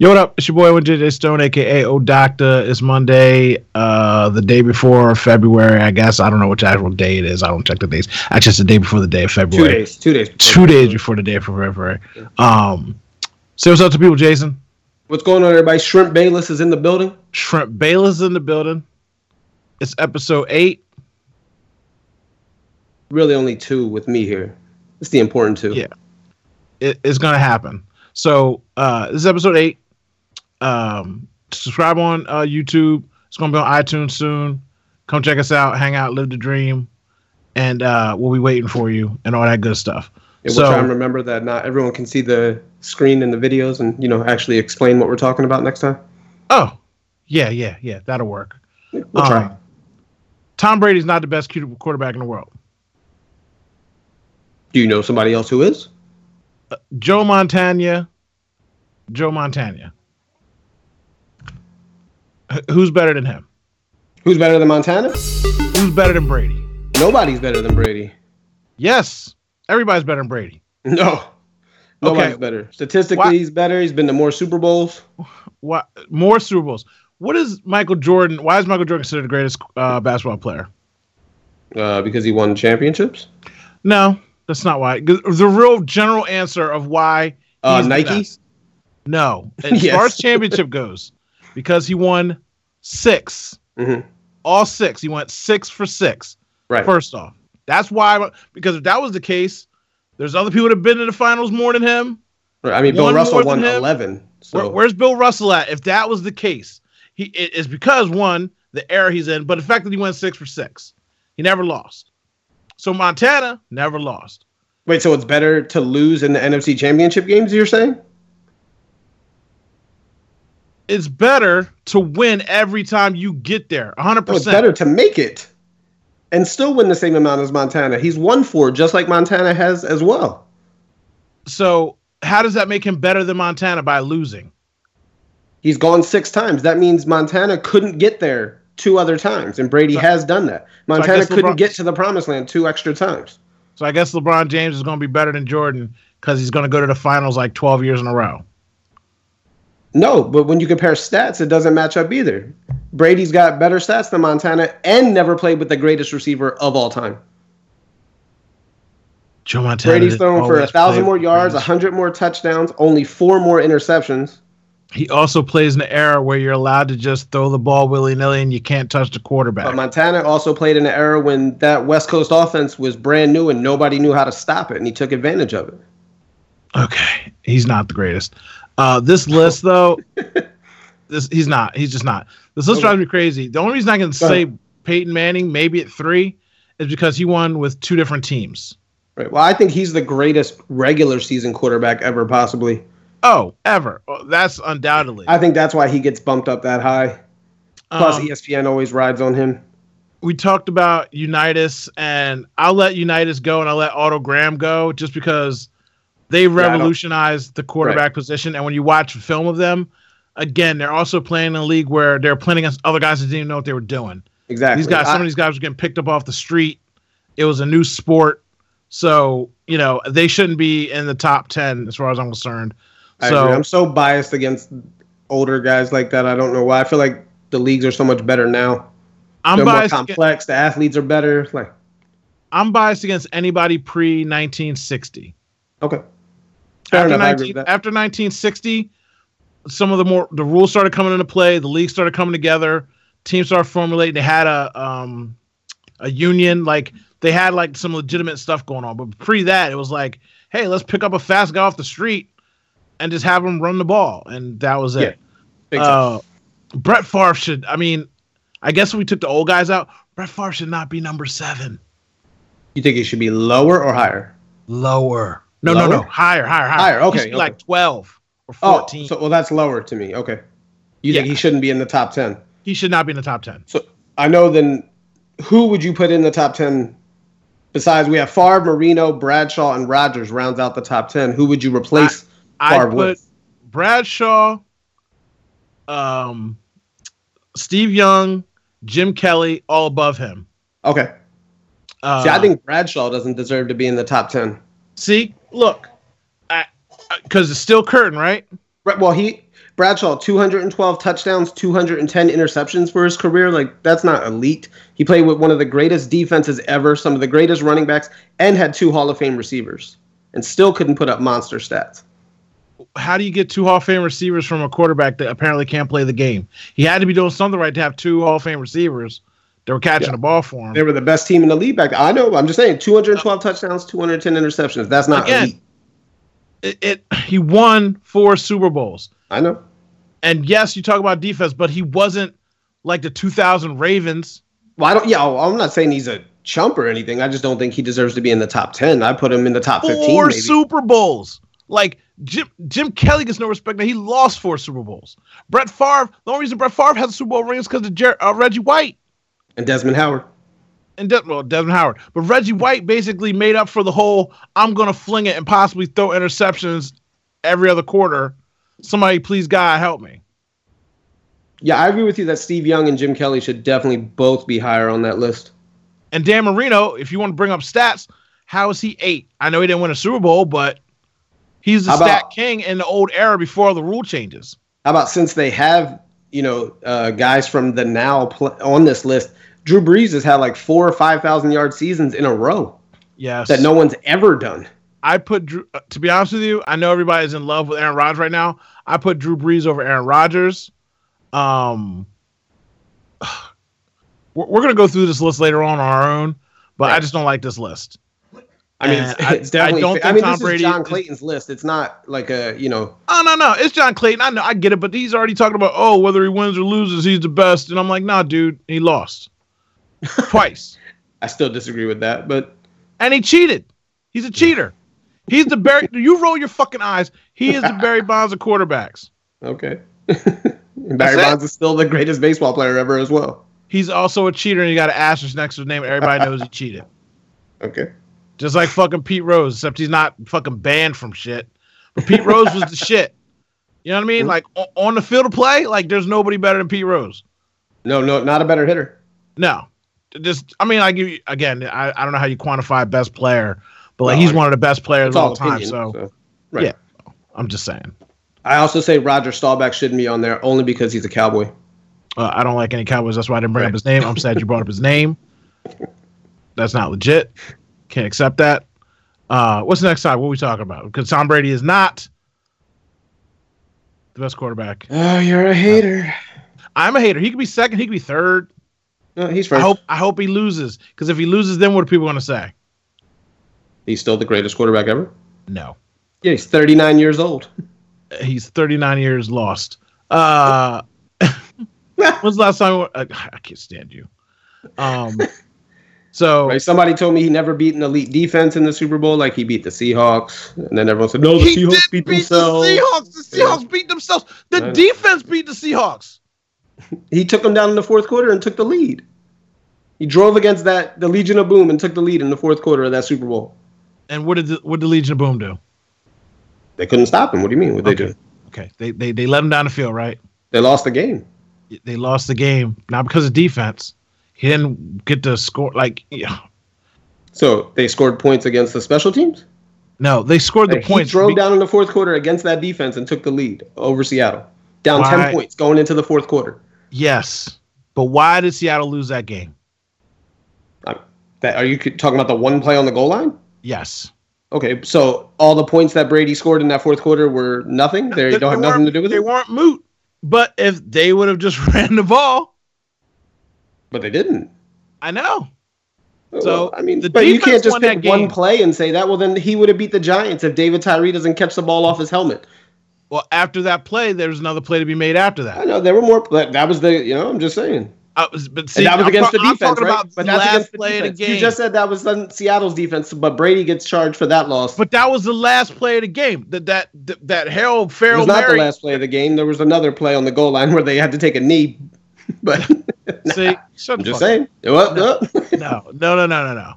Yo, what up? It's your boy JJ Stone, aka O Doctor. It's Monday, uh, the day before February. I guess I don't know which actual day it is. I don't check the days. Actually, it's the day before the day of February. Two days. Two days. before Two February. days before the day of February. Um, say what's up to people, Jason. What's going on, everybody? Shrimp Bayless is in the building. Shrimp Bayless is in the building. It's episode eight. Really, only two with me here. It's the important two. Yeah. It, it's gonna happen. So uh, this is episode eight. Um, subscribe on uh, YouTube. It's gonna be on iTunes soon. Come check us out. Hang out. Live the dream. And uh, we'll be waiting for you and all that good stuff. And So- we'll try and remember that not everyone can see the screen and the videos, and you know actually explain what we're talking about next time. Oh, yeah, yeah, yeah. That'll work. We'll try. Um, Tom Brady's not the best quarterback in the world. Do you know somebody else who is? Joe Montana. Joe Montana. Who's better than him? Who's better than Montana? Who's better than Brady? Nobody's better than Brady. Yes, everybody's better than Brady. No. Nobody's Okay. better. Statistically, Why- he's better. He's been to more Super Bowls. What more Super Bowls? What is Michael Jordan? Why is Michael Jordan considered the greatest uh, basketball player? Uh, because he won championships. No, that's not why. The real general answer of why Uh, Nike. No, as Yes. far as championship goes, because he won 6 Mhm. all six. He went six for six. Right. First off, that's why. Because if that was the case, there's other people that have been in the finals more than him. Right. I mean, Bill Russell won him. 11. So Where, where's Bill Russell at? If that was the case, he it is because one the era he's in, but the fact that he went six for six, he never lost. So Montana never lost. wait, so it's better to lose in the NFC Championship games? You're saying? It's better to win every time you get there. 100. No, it's better to make it and still win the same amount as Montana. He's won four, just like Montana has as well. So how does that make him better than Montana by losing? He's gone six times. That means Montana couldn't get there two other times, and Brady So- has done that. Montana guess couldn't LeBron- get to the promised land two extra times. So I guess LeBron James is going to be better than Jordan because he's going to go to the finals like 12 years in a row. No, but when you compare stats, it doesn't match up either. Brady's got better stats than Montana and never played with the greatest receiver of all time. Joe Montana. Brady's thrown for a thousand more yards, a hundred more touchdowns, only four more interceptions. He also plays in an era where you're allowed to just throw the ball willy nilly and you can't touch the quarterback. But Montana also played in an era when that West Coast offense was brand new and nobody knew how to stop it, and he took advantage of it. Okay, he's not the greatest. Uh, this list, though, this he's not. He's just not. This list Okay. drives me crazy. The only reason I can Go say ahead. Peyton Manning maybe at three is because he won with two different teams. Right. Well, I think he's the greatest regular season quarterback ever, possibly. Oh, ever. Oh, that's undoubtedly. I think that's why he gets bumped up that high. Plus, Um, ESPN always rides on him. we talked about Unitas, and I'll let Unitas go, and I'll let Otto Graham go, just because they revolutionized the quarterback position. And when you watch film of them, again, they're also playing in a league where they're playing against other guys that didn't even know what they were doing. Exactly. These guys, I- some of these guys were getting picked up off the street. It was a new sport, so you know they shouldn't be in the top ten as far as I'm concerned. I so agree. I'm so biased against older guys like that. I don't know why. I feel like the leagues are so much better now. I'm They're more biased. Against, complex. The athletes are better. Like, I'm biased against anybody pre 1960. okay. Fair after, enough. 19 agree with that. after 1960, some of the more the rules started coming into play. The league started coming together. Teams started formulating. They had a um a union. Like they had like some legitimate stuff going on. But pre that, it was like, hey, let's pick up a fast guy off the street and just have him run the ball, and that was it. Big time. Uh, Brett Favre should. I mean, I guess we took the old guys out. Brett Favre should not be number seven. you think he should be lower or higher? Lower. No, no, no. Higher, higher, higher. Higher, okay, okay. like twelve or Oh, fourteen. so well, that's lower to me. Okay. You think he shouldn't be in the top ten? he should not be in the top ten. So I know then who would you put in the top 10 besides we have Favre, Marino, Bradshaw, and Rodgers rounds out the top 10. Who would you replace I Favre put with? Bradshaw, um, Steve Young, Jim Kelly, all above him. Okay. Uh, See, I think Bradshaw doesn't deserve to be in the top 10. See, look, because it's Steel Curtain, right? Right, well, he Bradshaw, 212 touchdowns, 210 interceptions for his career. Like, that's not elite. He played with one of the greatest defenses ever, some of the greatest running backs, and had two Hall of Fame receivers, and still couldn't put up monster stats. How do you get two Hall of Fame receivers from a quarterback that apparently can't play the game? He had to be doing something right to have two Hall of Fame receivers that were catching Yeah. the ball for him. They were the best team in the league back then. I know. I'm just saying, 212 touchdowns, 210 interceptions. That's not Again. elite. It, it he won four Super Bowls. I know. And yes, you talk about defense, but he wasn't like the 2000 Ravens. Well, I don't. Yeah, I'm not saying he's a chump or anything. I just don't think he deserves to be in the top 10. I put him in the top 15. Four. Super Bowls. Like Jim Jim Kelly gets no respect. Now he lost four Super Bowls. Brett Favre. The only reason Brett Favre has a Super Bowl ring is because of Jer- uh, Reggie White and Desmond Howard. and De- well Desmond Howard. But Reggie White basically made up for the whole I'm gonna fling it and possibly throw interceptions every other quarter. Somebody please God help me. Yeah, I agree with you that Steve Young and Jim Kelly should definitely both be higher on that list. And Dan Marino, if you want to bring up stats, how is he eight? I know he didn't win a Super Bowl, but he's the How stat king in the old era before the rule changes. How about since they have you know uh, guys from the now pl- on this list? Drew Brees has had like four or five thousand yard seasons in a row Yes. that no one's ever done. I put Drew. uh, To be honest with you, I know everybody's in love with Aaron Rodgers right now. I put Drew Brees over Aaron Rodgers. Um, we're, we're gonna go through this list later on on our own, but I just don't like this list. I mean, it's, I- it's definitely. I don't I, think mean, Tom this Brady is John Clayton's list. It's not like a you know. Oh no, no, it's John Clayton. I know, I get it, but he's already talking about oh whether he wins or loses, he's the best, and I'm like, nah, dude, he lost twice, I still disagree with that, but and he cheated. He's a cheater. He's the Barry. you roll your fucking eyes. He is the Barry Bonds of quarterbacks. okay. Barry. Bonds is still the greatest baseball player ever as well. He's also a cheater, and he got an asterisk next to his name. Everybody knows he cheated. Okay. Just like fucking Pete Rose, except he's not fucking banned from shit. But Pete Rose was the shit. You know what I mean? Mm-hmm. Like on the field of play, like there's nobody better than Pete Rose. No, no, not a better hitter. No, just I mean, I give you again. I, I don't know how you quantify best player, but like Well, he's I- one of the best players of all all time. opinion. So, so, right. yeah. I'm just saying. I also say Roger Staubach shouldn't be on there only because he's a Cowboy. Uh, I don't like any Cowboys. That's why I didn't bring up his name. I'm sad you brought up his name. That's not legit. Can't accept that. Uh, what's the next side? What are we talking about? Because Tom Brady is not the best quarterback. Oh, you're a hater. I'm a hater. He could be second. He could be third. No, he's I hope. I hope he loses. Because if he loses, then what are people going to say? He's still the greatest quarterback ever. No. Yeah, he's 39 years old. He's 39 years lost. Uh, when's the last time? I, I can't stand you. Um. So Right? Somebody told me he never beat an elite defense in the Super Bowl, like he beat the Seahawks, and then everyone said, "No, the he Seahawks did beat themselves." the Seahawks. The Seahawks beat themselves. The defense beat the Seahawks. He took them down in the fourth quarter and took the lead. He drove against that the Legion of Boom and took the lead in the fourth quarter of that Super Bowl. And what did the, what did the Legion of Boom do? They couldn't stop him. What do you mean? What did they Okay. do? Okay, they they they let him down the field, right? They lost the game. They lost the game not because of defense. He didn't get to score. Like, yeah, So they scored points against the special teams. no, they scored the Like, points. He drove Be- down in the fourth quarter against that defense and took the lead over Seattle, down Why? ten points going into the fourth quarter. Yes, but why did Seattle lose that game? That are you talking about the one play on the goal line? Yes, Okay, so all the points that Brady scored in that fourth quarter were nothing. They, don't have nothing to do with They it. They weren't moot. But if they would have just ran the ball, But they didn't. I know. Oh, well, So, I mean, the but you can't just pick one play and say that. Well, then he would have beat the Giants if David Tyree doesn't catch the ball off his helmet. Well, after that play, there was another play to be made after that. I know there were more. That, that was the. You know, I'm just saying. I was, but see, and that was I'm against talk- the defense, right? But the that's last against the play of the defense. game. You just said that was Seattle's defense, but Brady gets charged for that loss. But that was the last play of the game. That that that, that Harold it was not Mary. the last play of the game. There was another play on the goal line where they had to take a knee. But See, I'm just saying. What? No. No. up. No, no, no, no, no, no.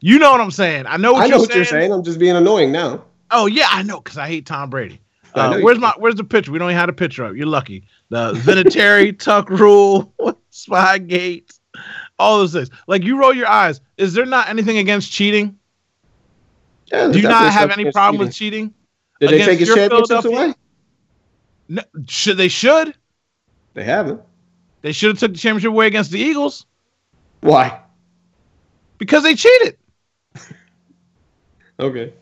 You know what I'm saying. I know what, I know you're, what you're saying. I'm just being annoying now. Oh yeah, I know because I hate Tom Brady. Uh, where's my Where's the picture? We don't even have a picture up. You're lucky. The Vinatieri, Tuck Rule, Spygate, all those things. Like you roll your eyes. Is there not anything against cheating? Yeah, Do you not have any problem cheating. with cheating? Did they take his championships away? No, should they should? They haven't. They should have took the championship away against the Eagles Why? because they cheated. Okay.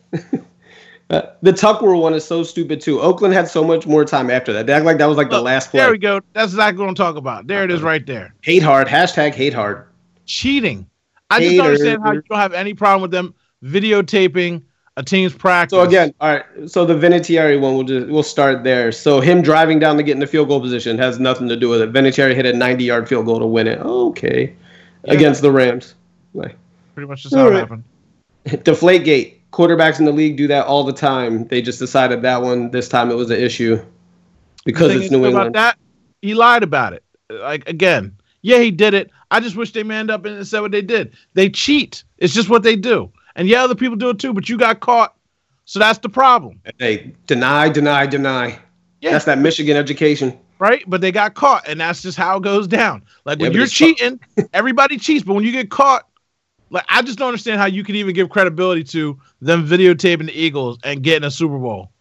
Uh, the tuck rule one is so stupid too. Oakland had so much more time after that. They act like that was like the last play. There we go. That's exactly what I'm talking about. There it is, right there. Hate hard. Hashtag hate hard. Cheating. I just don't understand how you don't have any problem with them videotaping a team's practice. So again, all right. So the Vinatieri one, we'll just we'll start there. So him driving down to get in the field goal position has nothing to do with it. Vinatieri hit a 90 yard field goal to win it. Okay, Yeah. against the Rams. Like pretty much just how it happened. Deflate gate. Quarterbacks in the league do that all the time. They just decided that one this time it was an issue because it's New about England. that, he lied about it. Like again, yeah, he did it. I just wish they manned up and said what they did. They cheat. It's just what they do. And yeah, other people do it too, but you got caught. So that's the problem. They deny, deny, deny. Yeah. That's that Michigan education. right? But they got caught, and that's just how it goes down. Like when but you're cheating, everybody cheats, but when you get caught, like I just don't understand how you can even give credibility to them videotaping the Eagles and getting a Super Bowl.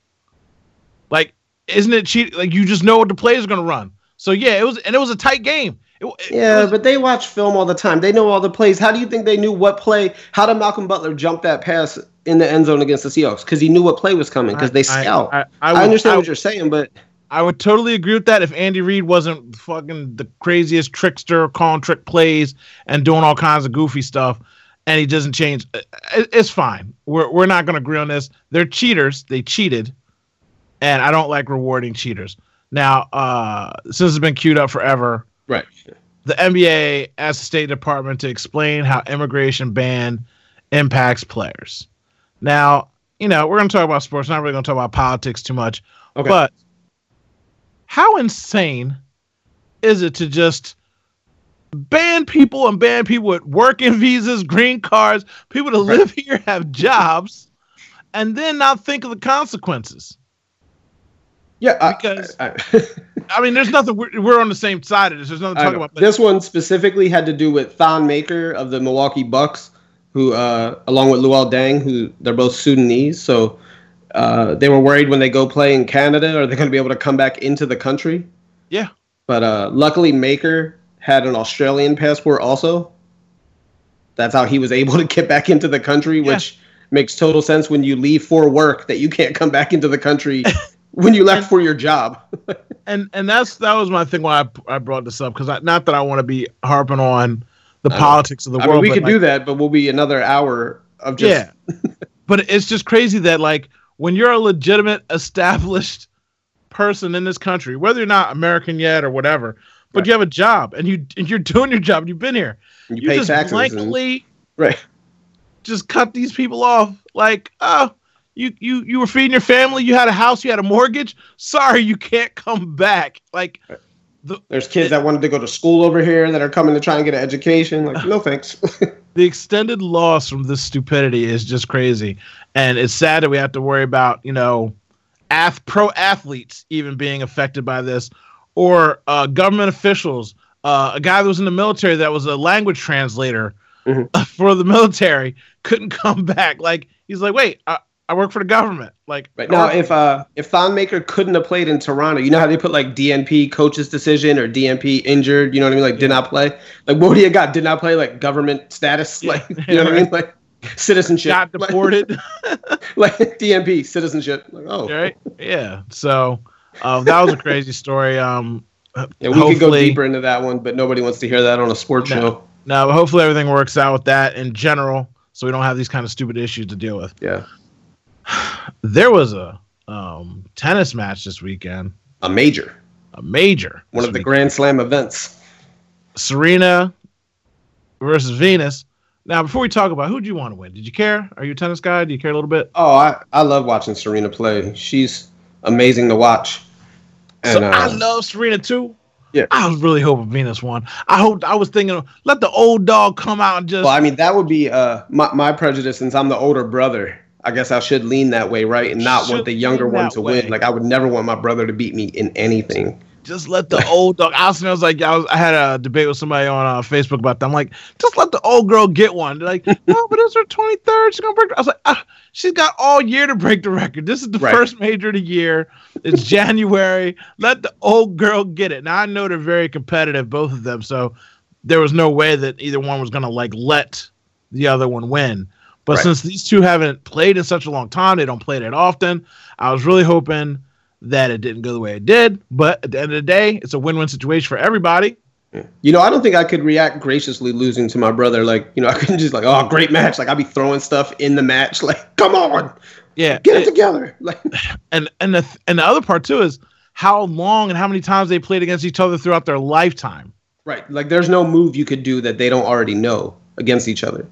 Like, isn't it cheat? Like you just know what the players are gonna run. So yeah, it was, and it was a tight game. It, it Yeah, was- but they watch film all the time. They know all the plays. How do you think they knew what play? How did Malcolm Butler jump that pass in the end zone against the Seahawks? Because he knew what play was coming. Because they scout. I, I, I, would, understand I, what you're saying, but I would totally agree with that if Andy Reid wasn't fucking the craziest trickster, calling trick plays and doing all kinds of goofy stuff, and he doesn't change. It's fine. We're we're not going to agree on this. They're cheaters. They cheated, and I don't like rewarding cheaters. Now, uh, since it's been queued up forever, right. the NBA asked the State Department to explain how immigration ban impacts players. Now, you know, we're going to talk about sports. Not really going to talk about politics too much. Okay. But how insane is it to just ban people and ban people with working visas, green cards, people to live here, have jobs, and then not think of the consequences? yeah, I- Because- I- I mean, there's nothing. We're, we're on the same side of this. There's nothing to talk about. this one specifically had to do with Thon Maker of the Milwaukee Bucks, who, uh, along with Luol Deng, who they're both Sudanese. So uh, they were worried when they go play in Canada, are they going to be able to come back into the country? Yeah. But uh, luckily, Maker had an Australian passport also. That's how he was able to get back into the country, Yeah. which makes total sense when you leave for work that you can't come back into the country when you left for your job. and and that's that was my thing why I, I brought this up because not that I want to be harping on the I politics of the I world. mean, we could like, do that, but we'll be another hour of just yeah, but it's just crazy that like when you're a legitimate established person in this country, whether you're not American yet or whatever, but Right. you have a job and you and you're doing your job and you've been here, you, you, pay just taxes. and- blankly right. just cut these people off. Like, oh, you you you were feeding your family, you had a house, you had a mortgage. Sorry, you can't come back. Like, There's kids that wanted to go to school over here that are coming to try and get an education. Like, no thanks. the extended loss from this stupidity is just crazy, and it's sad that we have to worry about you know, ath- pro athletes even being affected by this, or uh, government officials. Uh, a guy that was in the military that was a language translator Mhm. for the military couldn't come back. Like he's like, wait, I, I work for the government. Like right now, if uh if Thon Maker couldn't have played in Toronto, you know how they put like DNP coach's decision or DNP injured, you know what I mean? Like did not play. Like what do you got? Did not play like government status, Yeah. like you know what I mean? Like citizenship. got deported. Like, DNP citizenship. Like, oh. right? Yeah. So uh, that was a crazy story. Um, Yeah, we could go deeper into that one, but nobody wants to hear that on a sports No. show. No, but hopefully everything works out with that in general, so we don't have these kind of stupid issues to deal with. Yeah. There was a um, tennis match this weekend, A major. a major. One of the week. Grand Slam events. Serena versus Venus. Now, before we talk about who do you want to win, did you care? Are you a tennis guy? Do you care a little bit? Oh, I, I love watching Serena play. She's amazing to watch. So uh, I love Serena too. Yeah. I was really hoping Venus won. I hope I was thinking, let the old dog come out and just. Well, I mean, that would be uh my, my prejudice since I'm the older brother. I guess I should lean that way, right? And not want the younger one to way. win. Like I would never want my brother to beat me in anything. just let the old dog. I was, I was like, I was, I had a debate with somebody on uh, Facebook about that. I'm like, just let the old girl get one. They're like, no, but it's her 23rd. She's gonna break. I was like, ah, she's got all year to break the record. This is the Right. first major of the year. It's January. Let the old girl get it. Now I know they're very competitive, both of them. So there was no way that either one was gonna like let the other one win. But Right. since these two haven't played in such a long time, they don't play that often. I was really hoping that it didn't go the way it did. But at the end of the day, it's a win-win situation for everybody. You know, I don't think I could react graciously losing to my brother. Like, you know, I couldn't just like, oh, great match. Like, I'd be throwing stuff in the match. Like, come on, Yeah, get it together. Like, and and the and the other part too is how long and how many times they played against each other throughout their lifetime. right. Like, there's no move you could do that they don't already know against each other.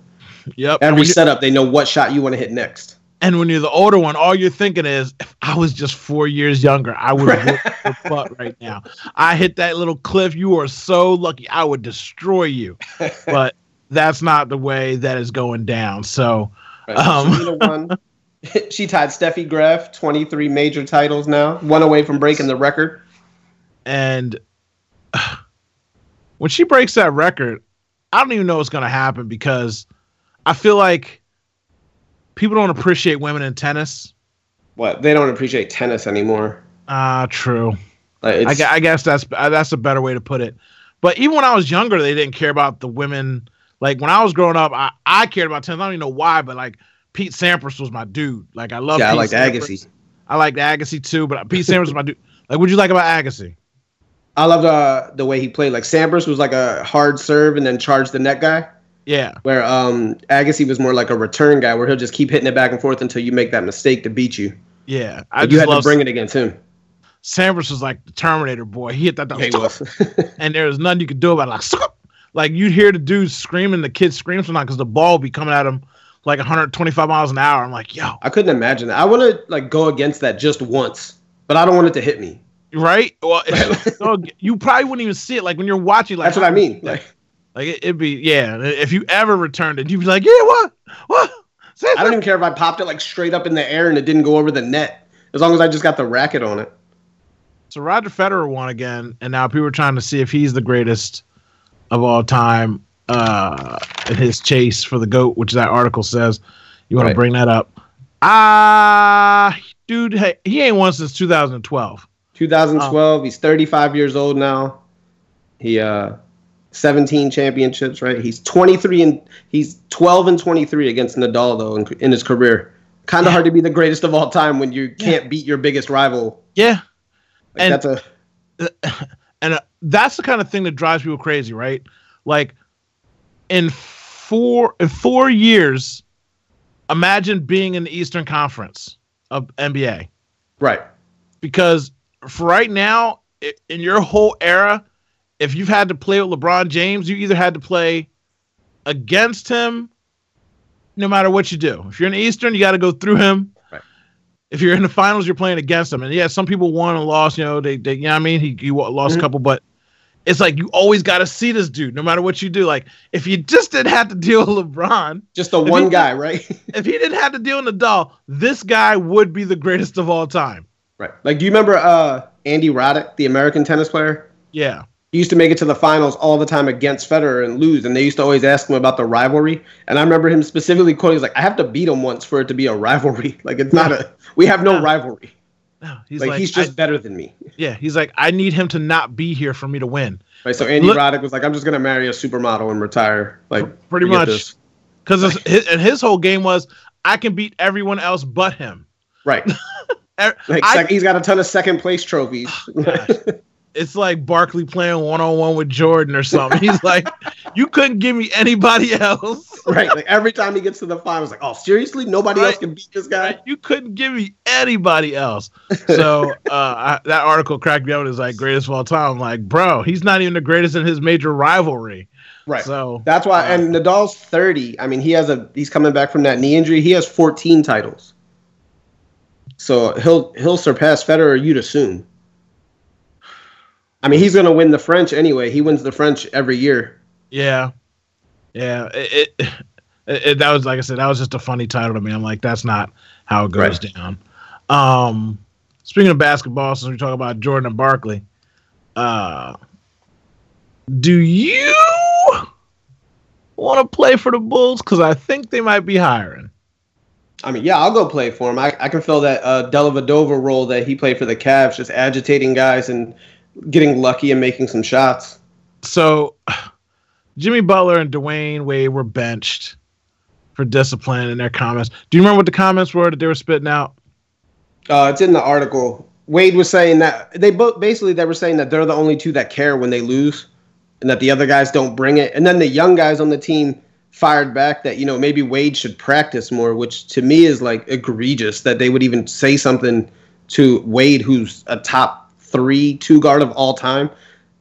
Yep. And Every setup, they know what shot you want to hit next. And when you're the older one, all you're thinking is, if I was just four years younger, I would whoop your butt right now. I hit that little cliff. You are so lucky. I would destroy you. But that's not the way that is going down. So Right. Um. Serena she tied Steffi Graf, 23 major titles now, one away from breaking the record. and when she breaks that record, I don't even know what's going to happen because I feel like people don't appreciate women in tennis. What? They don't appreciate tennis anymore. Ah, true. Like, I, I guess that's uh, that's a better way to put it. But even when I was younger, they didn't care about the women. Like when I was growing up, I, I cared about tennis. I don't even know why, but like Pete Sampras was my dude. Like I love. yeah, I like Agassi. I liked Agassi too, but Pete Sampras was my dude. Like, what'd you like about Agassi? I loved uh, the way he played. Like Sampras was like a hard serve and then charge the net guy. Yeah, Where um Agassi was more like a return guy, where he'll just keep hitting it back and forth until you make that mistake to beat you. yeah. I you had to bring it against him. Sampras was like the Terminator boy. He hit that, Yeah, he and there was nothing you could do about it. Like, like you'd hear the dude screaming, the kid scream sometimes because the ball would be coming at him like 125 miles an hour. I'm like, yo, I couldn't imagine that. I want to like go against that just once, but I don't want it to hit me. right? Well, so you probably wouldn't even see it. Like when you're watching, like That's what I mean. Like, Like it, it'd be yeah. If you ever returned it, you'd be like, yeah, what, what? Say I don't even care if I popped it like straight up in the air and it didn't go over the net, as long as I just got the racket on it. So Roger Federer won again, and now people are trying to see if he's the greatest of all time uh, in his chase for the goat, which that article says. You want Right. to bring that up? Ah, dude, hey, he ain't won since 2012. 2012. He's 35 years old now. He uh 17 championships, right? He's 23 and he's 12 and 23 against Nadal though in, in his career. Kind of Yeah. hard to be the greatest of all time when you can't beat your biggest rival. Yeah, Like And- that's a and uh, that's the kind of thing that drives people crazy, right? Like in four in four years, imagine being in the Eastern Conference of NBA. right. because for right now in your whole era if you've had to play with lebron james you either had to play against him no matter what you do if you're in eastern you got to go through him Right. if you're in the finals you're playing against him and yeah some people won and lost you know they, they you know what i mean he, he lost Mhm. a couple but it's like you always got to see this dude no matter what you do like if you just didn't have to deal with lebron Just the one he- guy, right? if he didn't have to deal with Nadal, this guy would be the greatest of all time right. Like do you remember uh Andy Roddick, the American tennis player? yeah He used to make it to the finals all the time against Federer and lose, and they used to always ask him about the rivalry. And I remember him specifically quoting, "He's like, I have to beat him once for it to be a rivalry. Like it's not a, we have no Yeah. rivalry. No, he's like, like, he's just I- better than me." yeah, he's like, I need him to not be here for me to win. Right. So Andy Look- Roddick was like, "I'm just gonna marry a supermodel and retire." Like Pretty much, because his, and his whole game was, I can beat everyone else but him. Right. Like I- he's got a ton of second place trophies. Oh, gosh. It's like Barkley playing one on one with Jordan or something. He's like, you couldn't give me anybody else. right. Like every time he gets to the finals, like, "Oh, seriously? Nobody else can beat this guy." You couldn't give me anybody else. So uh, I, that article cracked me up. It's like greatest of all time. I'm like, bro, he's not even the greatest in his major rivalry. Right. So That's why, and Nadal's 30. I mean, he has a he's coming back from that knee injury. He has 14 titles. So he'll he'll surpass Federer, you'd assume. I mean, he's gonna win the French anyway. He wins the French every year. Yeah, yeah. It, it, it, that was like I said, that was just a funny title to me. I'm like, that's not how it goes down. Um, speaking of basketball, since we talk about Jordan and Barkley, Uh, do you want to play for the Bulls? Because I think they might be hiring. I mean, yeah, I'll go play for him. I, I can fill that uh, Dellavedova role that he played for the Cavs, just agitating guys and getting lucky and making some shots. So, Jimmy Butler and Dwyane Wade were benched for discipline in their comments. Do you remember what the comments were that they were spitting out? Uh, it's in the article. Wade was saying that they both basically they were saying that they're the only two that care when they lose, and that the other guys don't bring it. And then the young guys on the team fired back that you know maybe Wade should practice more, which to me is like egregious that they would even say something to Wade, who's a top three two guard of all time,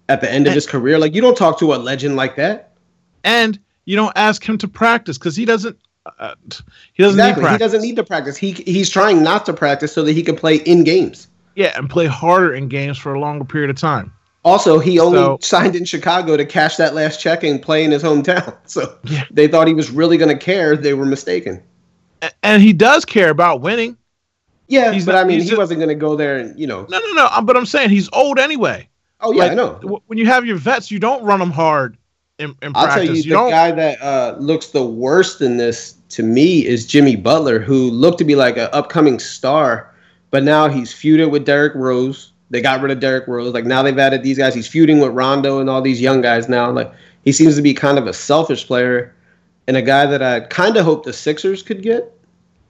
at the end of his career. Like you don't talk to a legend like that. And you don't ask him to practice because he doesn't. Uh, he doesn't exactly. need He doesn't need to practice. He he's trying not to practice so that he can play in games. Yeah, and play harder in games for a longer period of time. Also, he only so, signed in Chicago to cash that last check and play in his hometown. So yeah. they thought he was really going to care. They were mistaken. And he does care about winning. Yeah, he's but not, I mean, he just, wasn't going to go there and you know. No, no, no. But I'm saying he's old anyway. Oh yeah, like, I know. When you have your vets, you don't run them hard in, in I'll practice. tell you, you the don't... guy that uh, looks the worst in this to me is Jimmy Butler, who looked to be like an upcoming star, but now he's feuded with Derrick Rose. They got rid of Derrick Rose. Like now they've added these guys. He's feuding with Rondo and all these young guys now. Like he seems to be kind of a selfish player and a guy that I kind of hope the Sixers could get.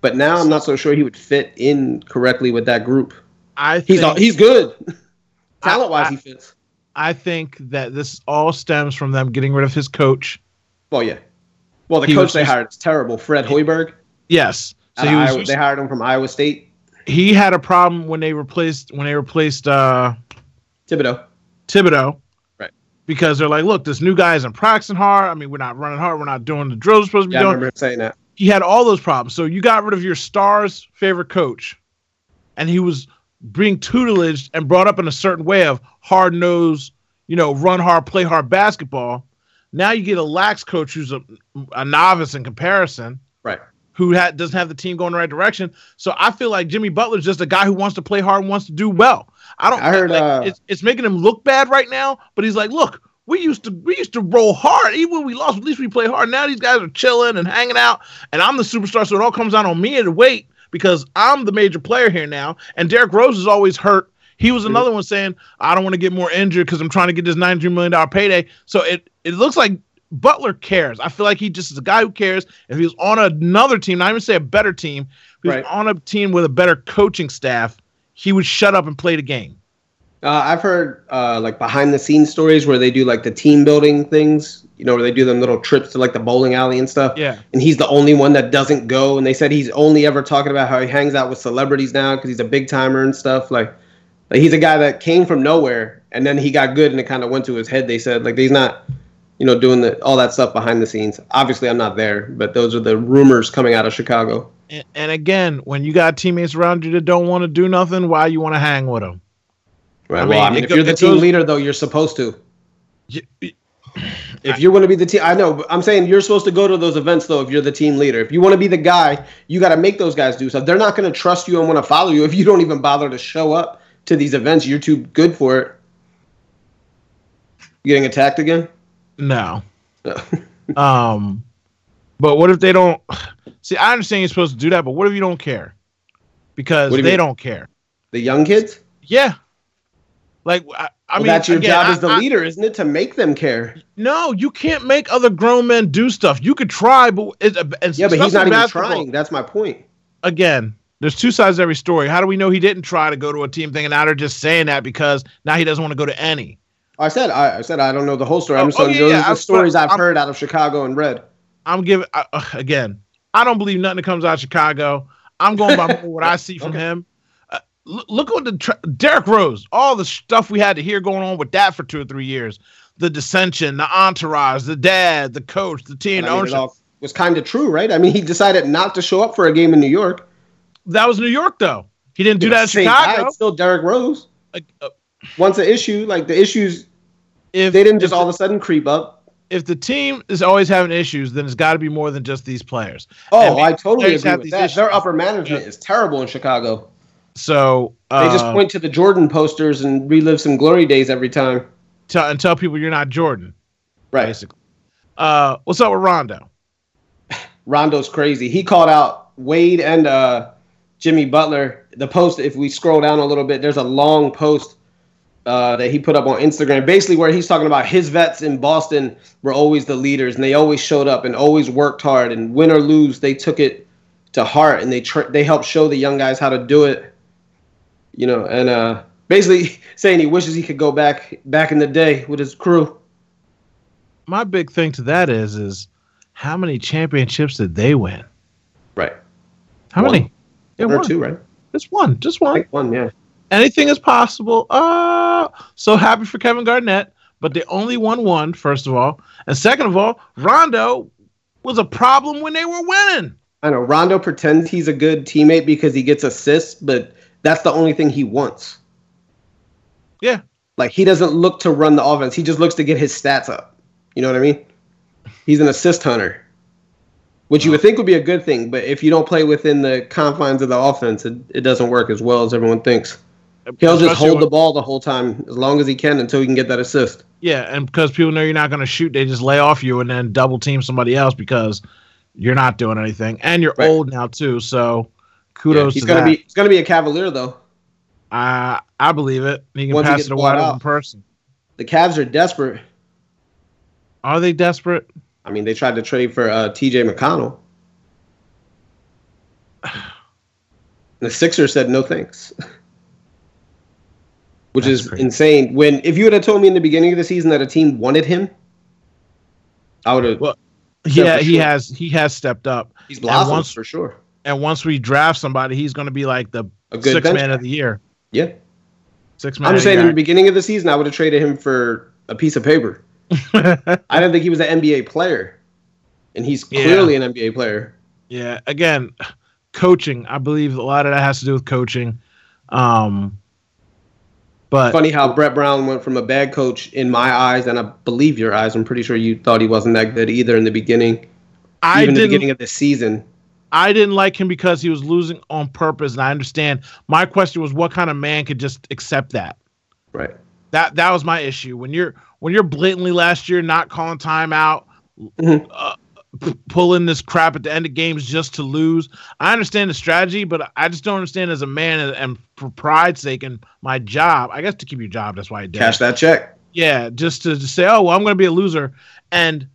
But now I'm not so sure he would fit in correctly with that group. I he's all, he's good. Talent wise, he fits. I think that this all stems from them getting rid of his coach. Well, yeah. Well, the he coach they just, hired is terrible, Fred Hoiberg. Yes. So he was, Iowa, they hired him from Iowa State. He had a problem when they replaced when they replaced uh, Thibodeau. Thibodeau. Right. Because they're like, look, this new guy isn't practicing hard. I mean, we're not running hard. We're not doing the drills we're supposed to be yeah, doing. I remember saying that. He had all those problems. So you got rid of your star's favorite coach, and he was being tutelaged and brought up in a certain way of hard nosed, you know, run hard, play hard basketball. Now you get a lax coach who's a, a novice in comparison, right? Who ha- doesn't have the team going the right direction. So I feel like Jimmy Butler's just a guy who wants to play hard and wants to do well. I don't. I heard like, uh, it's, it's making him look bad right now, but he's like, look, we used to we used to roll hard. Even when we lost, at least we play hard. Now these guys are chilling and hanging out, and I'm the superstar, so it all comes down on me to wait because I'm the major player here now. And Derrick Rose is always hurt. He was another one saying, I don't want to get more injured because I'm trying to get this $93 million payday. So it, it looks like Butler cares. I feel like he just is a guy who cares. If he was on another team, not even say a better team, if he was right. on a team with a better coaching staff, he would shut up and play the game. Uh, I've heard uh, like behind the scenes stories where they do like the team building things, you know, where they do them little trips to like the bowling alley and stuff. Yeah. And he's the only one that doesn't go. And they said he's only ever talking about how he hangs out with celebrities now because he's a big timer and stuff. Like, like he's a guy that came from nowhere and then he got good and it kind of went to his head. They said like he's not, you know, doing the all that stuff behind the scenes. Obviously, I'm not there, but those are the rumors coming out of Chicago. And, and again, when you got teammates around you that don't want to do nothing, why you want to hang with them? Right. I well, I mean, if you're the team goes, leader, though, you're supposed to. You, if you're going to be the team, I know. I'm saying you're supposed to go to those events, though. If you're the team leader, if you want to be the guy, you got to make those guys do stuff. They're not going to trust you and want to follow you if you don't even bother to show up to these events. You're too good for it. You getting attacked again? No. um, but what if they don't? See, I understand you're supposed to do that, but what if you don't care? Because do they mean? don't care. The young kids? Yeah. Like I, I well, mean, that's your again, job I, as the I, leader, isn't it, to make them care? No, you can't make other grown men do stuff. You could try, but it's, it's yeah, but he's not even trying. That's my point. Again, there's two sides to every story. How do we know he didn't try to go to a team thing, and now they're just saying that because now he doesn't want to go to any? I said I, I said I don't know the whole story. I'm oh, saying oh, yeah, those yeah, the stories I've I'm, heard out of Chicago and read. I'm giving uh, again. I don't believe nothing that comes out of Chicago. I'm going by what I see from okay. him look at the tra- Derrick Rose, all the stuff we had to hear going on with that for two or three years, the dissension, the entourage, the dad, the coach, the team, I mean, ownership. was kind of true, right? I mean, he decided not to show up for a game in New York. That was New York, though. He didn't do that in Chicago. Guy, still Derrick Rose. Uh, uh, Once an issue, like the issues, if they didn't just all of a sudden creep up. If the team is always having issues, then it's got to be more than just these players. Oh, I totally agree with that. Issues. Their upper management yeah. is terrible in Chicago. So They just uh, point to the Jordan posters and relive some glory days every time. tell and tell people you're not Jordan, Right. basically. Uh, what's up with Rondo? Rondo's crazy. He called out Wade and uh, Jimmy Butler. The post, if we scroll down a little bit, there's a long post uh, that he put up on Instagram, basically where he's talking about his vets in Boston were always the leaders and they always showed up and always worked hard. And win or lose, they took it to heart and they tr- they helped show the young guys how to do it. You know, and uh, basically saying he wishes he could go back back in the day with his crew. My big thing to that is is how many championships did they win? Right. How One. many? Yeah, One or two, right? Just one. Just one. one, yeah. Anything is possible. Uh so happy for Kevin Garnett, but they only won one, first of all. And second of all, Rondo was a problem when they were winning. I know Rondo pretends he's a good teammate because he gets assists, but that's the only thing he wants. Yeah. Like he doesn't look to run the offense. He just looks to get his stats up. You know what I mean? He's an assist hunter. Which you would think would be a good thing, but if you don't play within the confines of the offense, it, it doesn't work as well as everyone thinks. He'll just hold the ball the whole time as long as he can until he can get that assist. Yeah, and because people know you're not going to shoot, they just lay off you and then double team somebody else because you're not doing anything, and you're Right. old now too. So Yeah, kudos he's to gonna that. be he's gonna be a cavalier though. I I believe it. He can Once pass gets it a wide open person. The Cavs are desperate. Are they desperate? I mean, they tried to trade for uh, T.J. McConnell. The Sixers said no thanks, which That's is crazy. insane. When if you would have told me in the beginning of the season that a team wanted him, I would have. Well, Yeah, Yeah, for he has he has stepped up, he's blossomed once- for sure. And once we draft somebody, he's going to be like the A good six man of the year. Yeah, Six man. I'm of just the saying in the beginning of the season, I would have traded him for a piece of paper. I didn't think he was an NBA player, and he's Yeah. clearly an NBA player. Yeah, again, coaching. I believe a lot of that has to do with coaching. Um, but Funny how Brett Brown went from a bad coach in my eyes, and I believe your eyes. I'm pretty sure you thought he wasn't that good either in the beginning, I even the beginning of the season. I didn't like him because he was losing on purpose, and I understand. My question was, what kind of man could just accept that? Right. That that was my issue. When you're when you're blatantly last year not calling timeout, Mhm. uh, p- pulling this crap at the end of games just to lose. I understand the strategy, but I just don't understand as a man and, and for pride's sake and my job. I guess to keep your job, that's why I did. Cash that check. Yeah, just to, to say, oh, well, I'm going to be a loser. And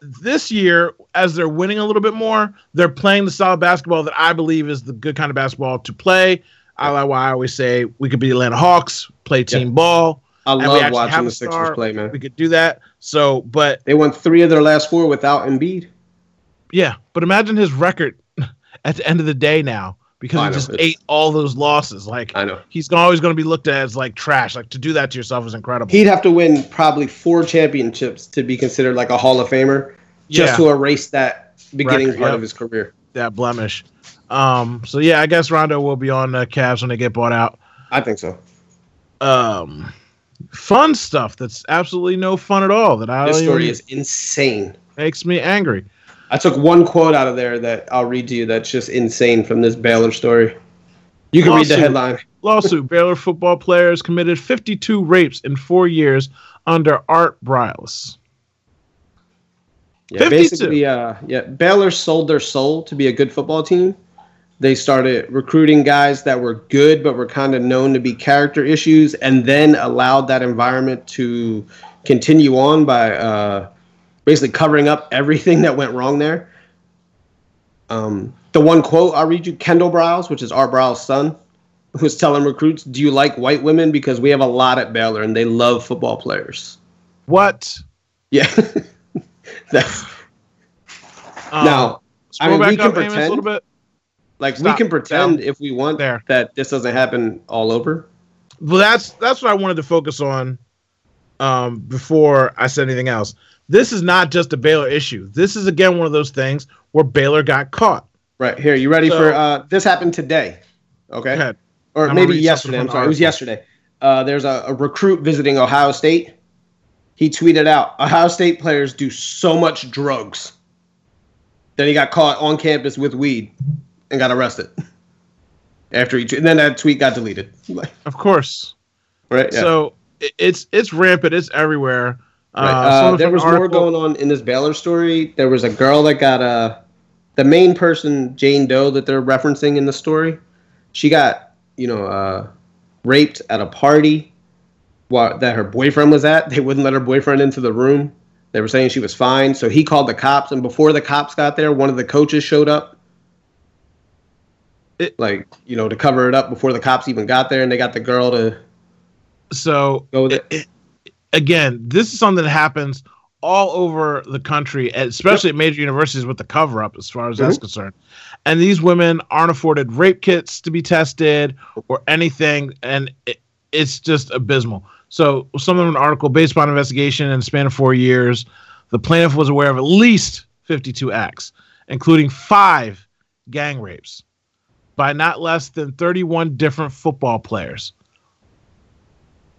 this year, as they're winning a little bit more, they're playing the style of basketball that I believe is the good kind of basketball to play. I like why I always say we could be Atlanta Hawks, play team ball. I love watching the Sixers star. play, man. We could do that. So, but They won three of their last four without Embiid. yeah, but imagine his record at the end of the day now because I he know, just ate all those losses. Like I know. he's always going to be looked at as like trash. Like to do that to yourself is incredible. He'd have to win probably four championships to be considered like a Hall of Famer, just Yeah. to erase that beginning Record, part yep. of his career. that blemish. Um, so yeah, I guess Rondo will be on the Cavs when they get bought out. I think so. Um, fun stuff that's absolutely no fun at all. That I This story even- is insane. makes me angry. I took one quote out of there that I'll read to you that's just insane from this Baylor story. You can read the Lawsuit. headline. Lawsuit: Baylor football players committed 52 rapes in four years under Art Briles. Yeah, 52. basically, uh, yeah, Baylor sold their soul to be a good football team. They started recruiting guys that were good, but were kind of known to be character issues, and then allowed that environment to continue on by uh, basically covering up everything that went wrong there. Um, the one quote I'll read you Kendall Briles, which is Art Briles' son, was telling recruits, Do you like white women? Because we have a lot at Baylor and they love football players. What? Yeah. That's Um, now I mean, we can Amos, a pretend- little bit. Like Stop. we can pretend Down. if we want There. that this doesn't happen all over. Well, that's that's what I wanted to focus on um, before I said anything else. This is not just a Baylor issue. This is again one of those things where Baylor got caught. Right here, you ready So- for uh, this? Happened today, okay, Go ahead. or I'm maybe yesterday. I'm sorry, it was yesterday. Uh, there's a, a recruit visiting Ohio State. He tweeted out, "Ohio State players do so much drugs." Then he got caught on campus with weed and got arrested. after each, and then that tweet got deleted. Of course. right. Yeah. So it's it's rampant. It's everywhere. Right. Uh, Uh, there was an more going on in this Baylor story. There was a girl that got uh, the main person, Jane Doe, that they're referencing in the story. She got, you know, uh, raped at a party while, that her boyfriend was at. They wouldn't let her boyfriend into the room. They were saying she was fine. So he called the cops. And before the cops got there, one of the coaches showed up. It- like, you know, to cover it up before the cops even got there. And they got the girl to So go with it- it. Again, this is something that happens all over the country, especially at major universities with the cover up, as far as that's Mhm. concerned. And these women aren't afforded rape kits to be tested or anything, and it, it's just abysmal. So, some of an article based upon investigation in the span of four years, the plaintiff was aware of at least 52 acts, including five gang rapes by not less than 31 different football players.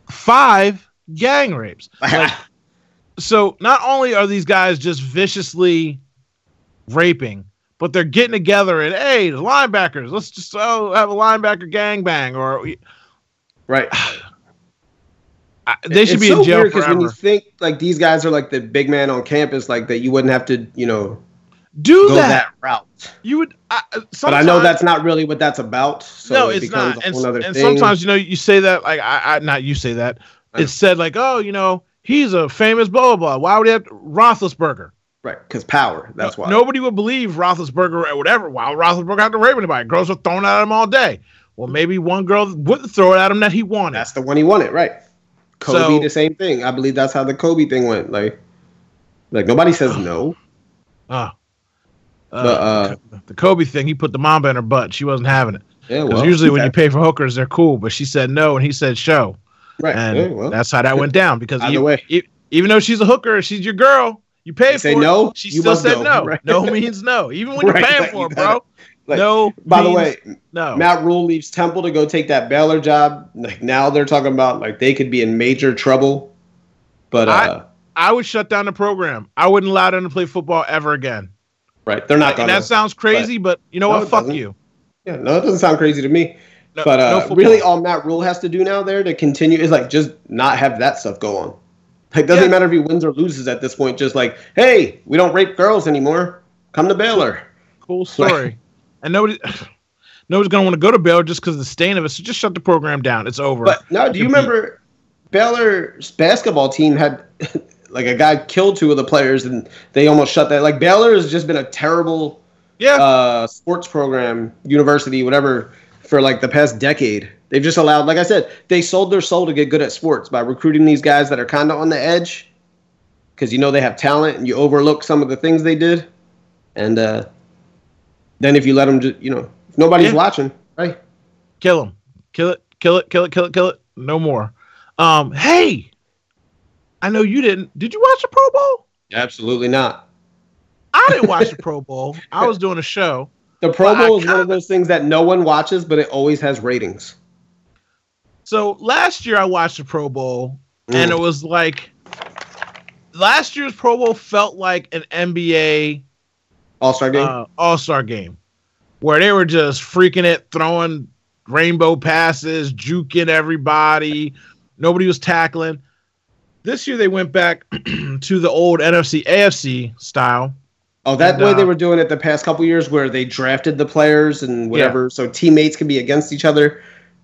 Five gang rapes. Like, so not only are these guys just viciously raping, but they're getting together and hey, the linebackers, let's just oh, have a linebacker gang bang, or right. I, they should It's be so in jail weird when you think like these guys are like the big man on campus, like that you wouldn't have to, you know, Do go that. that, route. You would. I, uh, But I know that's not really what that's about. So no, it it's not. And, and sometimes you know you say that like I, I not you say that. I know. It's said like oh you know he's a famous blah blah blah. Why would he have Roethlisberger? right, because power. That's No- why. Nobody would believe Roethlisberger or whatever. Why would Roethlisberger have to rape anybody? Girls were throwing at him all day. Well, maybe one girl wouldn't throw it at him that he wanted. That's the one he wanted, right? Kobe, So- the same thing. I believe that's how the Kobe thing went. Like, like nobody says no. Oh. Uh, But, uh, the Kobe thing, he put the mamba in her butt. She wasn't having it. Yeah, Because well, usually when you pay for hookers, they're cool. But she said no, and he said show. Right, And yeah, well, that's how that went down. Because Either e- way. e- even though she's a hooker, she's your girl. You pay You for say it. no, She still said go. no. Right. No means no. Even when Right, you're paying like, for you it, bro. like, no. By the way, no. Matt Rhule leaves Temple to go take that Baylor job. Like now they're talking about like they could be in major trouble. But uh, I would shut down the program. I wouldn't allow them to play football ever again. right, they're not and gonna. that sounds crazy, but you know No, what? Fuck doesn't. you. yeah, no, it doesn't sound crazy to me. No, but uh, football. really, all Matt Rhule has to do now there to continue is like just not have that stuff go on. Like doesn't Yeah. matter if he wins or loses at this point. Just like, hey, we don't rape girls anymore. Come to Baylor. cool story. and nobody, nobody's gonna want to go to Baylor just because of the stain of it. So just shut the program down. It's over. But no, do you remember Baylor's basketball team had like a guy killed two of the players and they almost shut that. Like Baylor has just been a terrible yeah, uh, sports program, university, whatever, for like the past decade. They've just allowed, like I said, they sold their soul to get good at sports by recruiting these guys that are kind of on the edge because you know they have talent and you overlook some of the things they did. And uh, then if you let them, just, you know, if nobody's Yeah. watching, right? kill them. kill it, kill it, kill it, kill it, kill it. No more. Um, hey, I know you didn't. Did you watch the Pro Bowl? Absolutely not. I didn't watch the Pro Bowl. I was doing a show. The Pro Bowl is one of those things that no one watches, but it always has ratings. So last year I watched the Pro Bowl, and Mm. it was like last year's Pro Bowl felt like an NBA All Star game. uh, All Star game, where they were just freaking it, throwing rainbow passes, juking everybody. Nobody was tackling. This year they went back to the old NFC AFC style. Oh, that and, way uh, they were doing it the past couple years, where they drafted the players and whatever, so teammates can be against each other.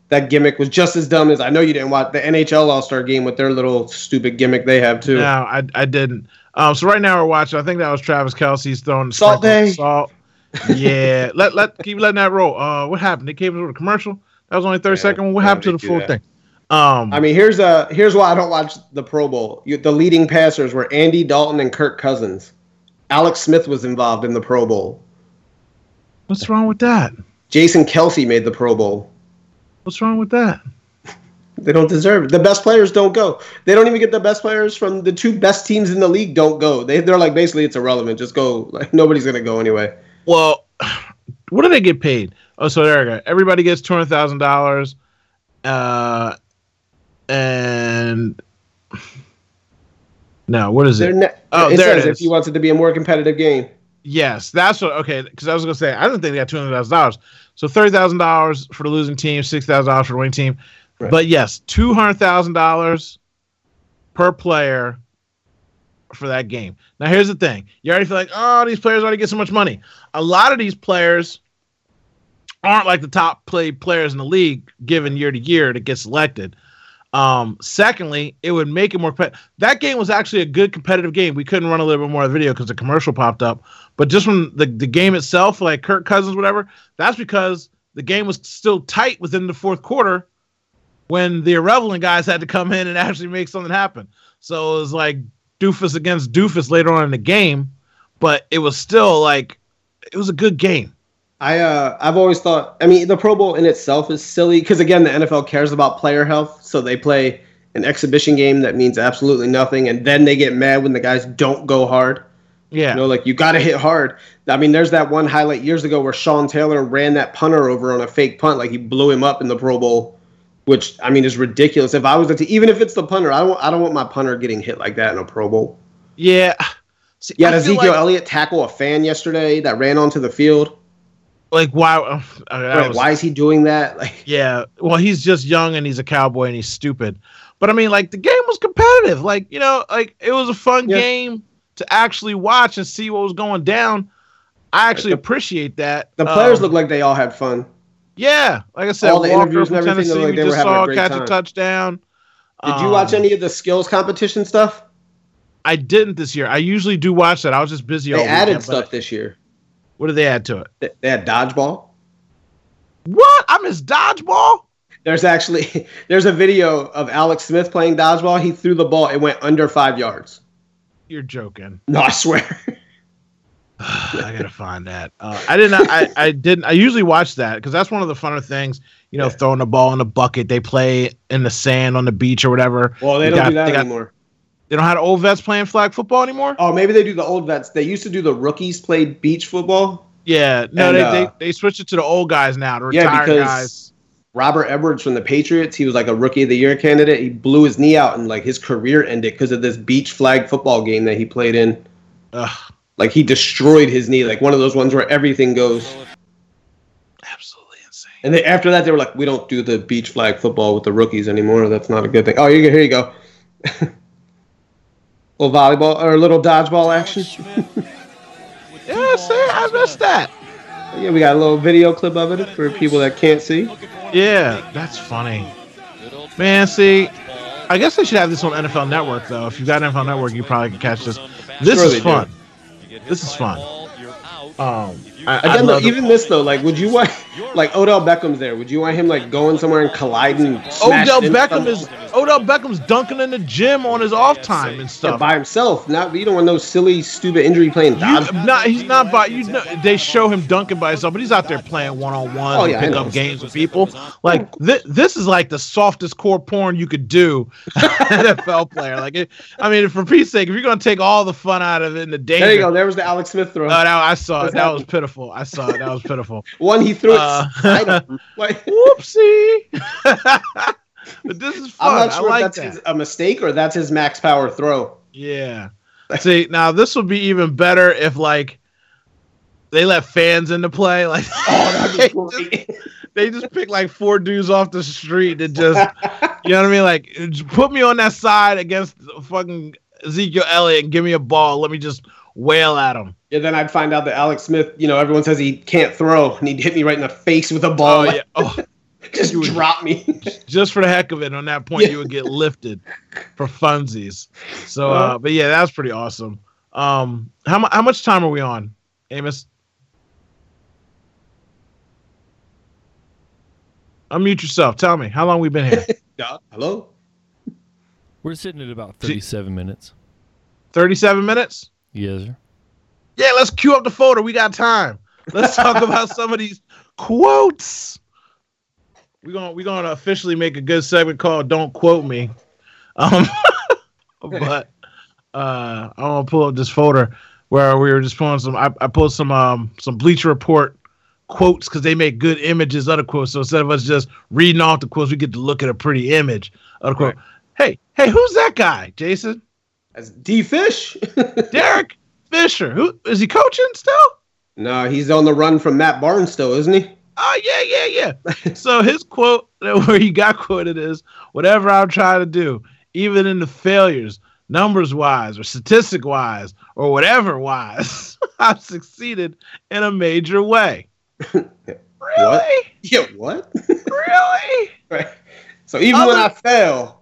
That gimmick was just as dumb as I know you didn't watch the NHL All Star game with their little stupid gimmick they have too. No, I, I didn't. Um, so right now we're watching. I think that was Travis Kelce's throwing the Salt Bae. Salt. Yeah, let let keep letting that roll. Uh, what happened? They came with a commercial. That was only thirty Yeah, second. What happened to the full that. thing? Um, I mean, here's a here's why I don't watch the Pro Bowl. You, the leading passers were Andy Dalton and Kirk Cousins. Alex Smith was involved in the Pro Bowl. what's wrong with that? Jason Kelce made the Pro Bowl. What's wrong with that? They don't deserve it. The best players don't go. They don't even get the best players from the two best teams in the league. Don't go. They they're like basically it's irrelevant. Just go. Like nobody's gonna go anyway. Well, what do they get paid? Oh, so there we go. Everybody gets two hundred thousand dollars, uh, and no, what is it? ne- Oh, it there it says is. if you want it to be a more competitive game. Yes, that's what. Okay, because I was gonna say I didn't think they got two hundred thousand dollars. So thirty thousand dollars for the losing team, six thousand dollars for the winning team. Right. But yes, two hundred thousand dollars per player for that game. Now here's the thing: you already feel like, oh, these players already get so much money. A lot of these players aren't like the top play players in the league, given year to year to get selected. Um, secondly, it would make it more. That game was actually a good competitive game. We couldn't run a little bit more of the video because the commercial popped up. But just from the, the game itself, like Kirk Cousins, whatever, that's because the game was still tight within the fourth quarter when the irrelevant guys had to come in and actually make something happen. So it was like doofus against doofus later on in the game, but it was still like it was a good game. I uh I've always thought I mean the Pro Bowl in itself is silly because again the NFL cares about player health, so they play an exhibition game that means absolutely nothing, and then they get mad when the guys don't go hard. Yeah. You know, like you got to hit hard. I mean, there's that one highlight years ago where Sean Taylor ran that punter over on a fake punt, like he blew him up in the Pro Bowl, which I mean is ridiculous. If I was the t- even if it's the punter, I don't I don't want my punter getting hit like that in a Pro Bowl. Yeah. See, Yeah, Ezekiel like, Elliott tackle a fan yesterday that ran onto the field. Like why? uh, Right, was- why is he doing that? Like, Yeah. Well, he's just young and he's a cowboy and he's stupid. But I mean, like the game was competitive. Like you know, like it was a fun Yeah. game to actually watch and see what was going down. I actually The- appreciate that. the players Um, look like they all had fun. Yeah, like I said, all the Walker interviews and everything, Tennessee, like we they were just a saw great catch time. a touchdown. Did you watch Um, any of the skills competition stuff? I didn't this year. I usually do watch that. I was just busy. all They added weekend, but stuff this year. What did they add to it? They- had dodgeball. What? I miss dodgeball. There's actually there's a video of Alex Smith playing dodgeball. He threw the ball. It went under five yards. You're joking. No, I swear. I gotta find that. Uh, I didn't. I, I didn't. I usually watch that because that's one of the funner things. You know, Yeah. throwing a ball in a bucket. They play in the sand on the beach or whatever. Well, they They don't got- do that anymore. They don't have old vets playing flag football anymore. Oh, maybe they do the old vets. They used to do the rookies played beach football. Yeah, no, And, they, uh, they they switched it to the old guys now, the Yeah, because guys. Robert Edwards from the Patriots, he was like a rookie of the year candidate. He blew his knee out and like his career ended because of this beach flag football game that he played in. Ugh, Like he destroyed his knee, like one of those ones where everything goes. absolutely insane. And then after that, they were like, "We don't do the beach flag football with the rookies anymore. That's not a good thing." Oh, you here you go. little volleyball or a little dodgeball action. Yeah, see, I missed that. yeah, we got a little video clip of it for people that can't see. Yeah, that's funny. Man, see, I guess they should have this on NFL Network though. If you've got NFL Network, you probably can catch this. This Sure is fun. This is fun. Um, I, Again, though, even this though, like, would you want like Odell Beckham's there? Would you want him like going somewhere and colliding? smash Odell Beckham is Odell Beckham's dunking in the gym on his off time and Yeah, stuff. by himself. Not you don't want no silly, stupid injury playing You, not, he's not by you know they show him dunking by himself, but he's out there playing one on one, yeah, pick up games with people. Like th- this is like the softest core porn you could do, NFL player. Like, it, I mean, for Pete's sake, if you're gonna take all the fun out of it and the danger, There you go. There was the Alex Smith throw. Oh, that, I saw it. That was happening? Pitiful. I saw it. That was pitiful. One he threw it. Uh, side of. Like, Whoopsie. but this is fun. I'm not sure I like if that's that. his, a mistake or that's his max power throw. Yeah. See, now this would be even better if like they let fans into play. Like Oh, that'd they, be just, great. they just pick like four dudes off the street and just you know what I mean? Like just put me on that side against fucking Ezekiel Elliott and give me a ball. Let me just wail at him. yeah, then I'd find out that Alex Smith, you know, everyone says he can't throw, and he'd hit me right in the face with a ball. Oh yeah. Oh, just You would- drop me. just for the heck of it, on that point Yeah. you would get lifted for funsies. So uh, but yeah, that's pretty awesome. Um how mu- how much time are we on, Amos? Unmute yourself. Tell me how long we been here. Yeah, Hello. We're sitting at about 37 minutes. 37 minutes? Yes, sir. Yeah, let's cue up the folder. We got time. Let's talk about some of these quotes. We're gonna we're gonna officially make a good segment called "Don't Quote Me," um, but uh, I want to pull up this folder where we were just pulling some. I, I pulled some um some Bleacher Report quotes because they make good images of the quotes. So instead of us just reading off the quotes, we get to look at a pretty image of the quote. Hey, hey, who's that guy, Jason? That's D Fish. Derek Fisher. Who is he coaching still? No, he's on the run from Matt Barnes still, isn't he? Oh yeah, yeah, yeah. so his quote where he got quoted is whatever I'm trying to do, even in the failures, numbers wise or statistic wise or whatever wise, I've succeeded in a major way. really? What? Yeah, what? really? Right. So even Other- when I fail,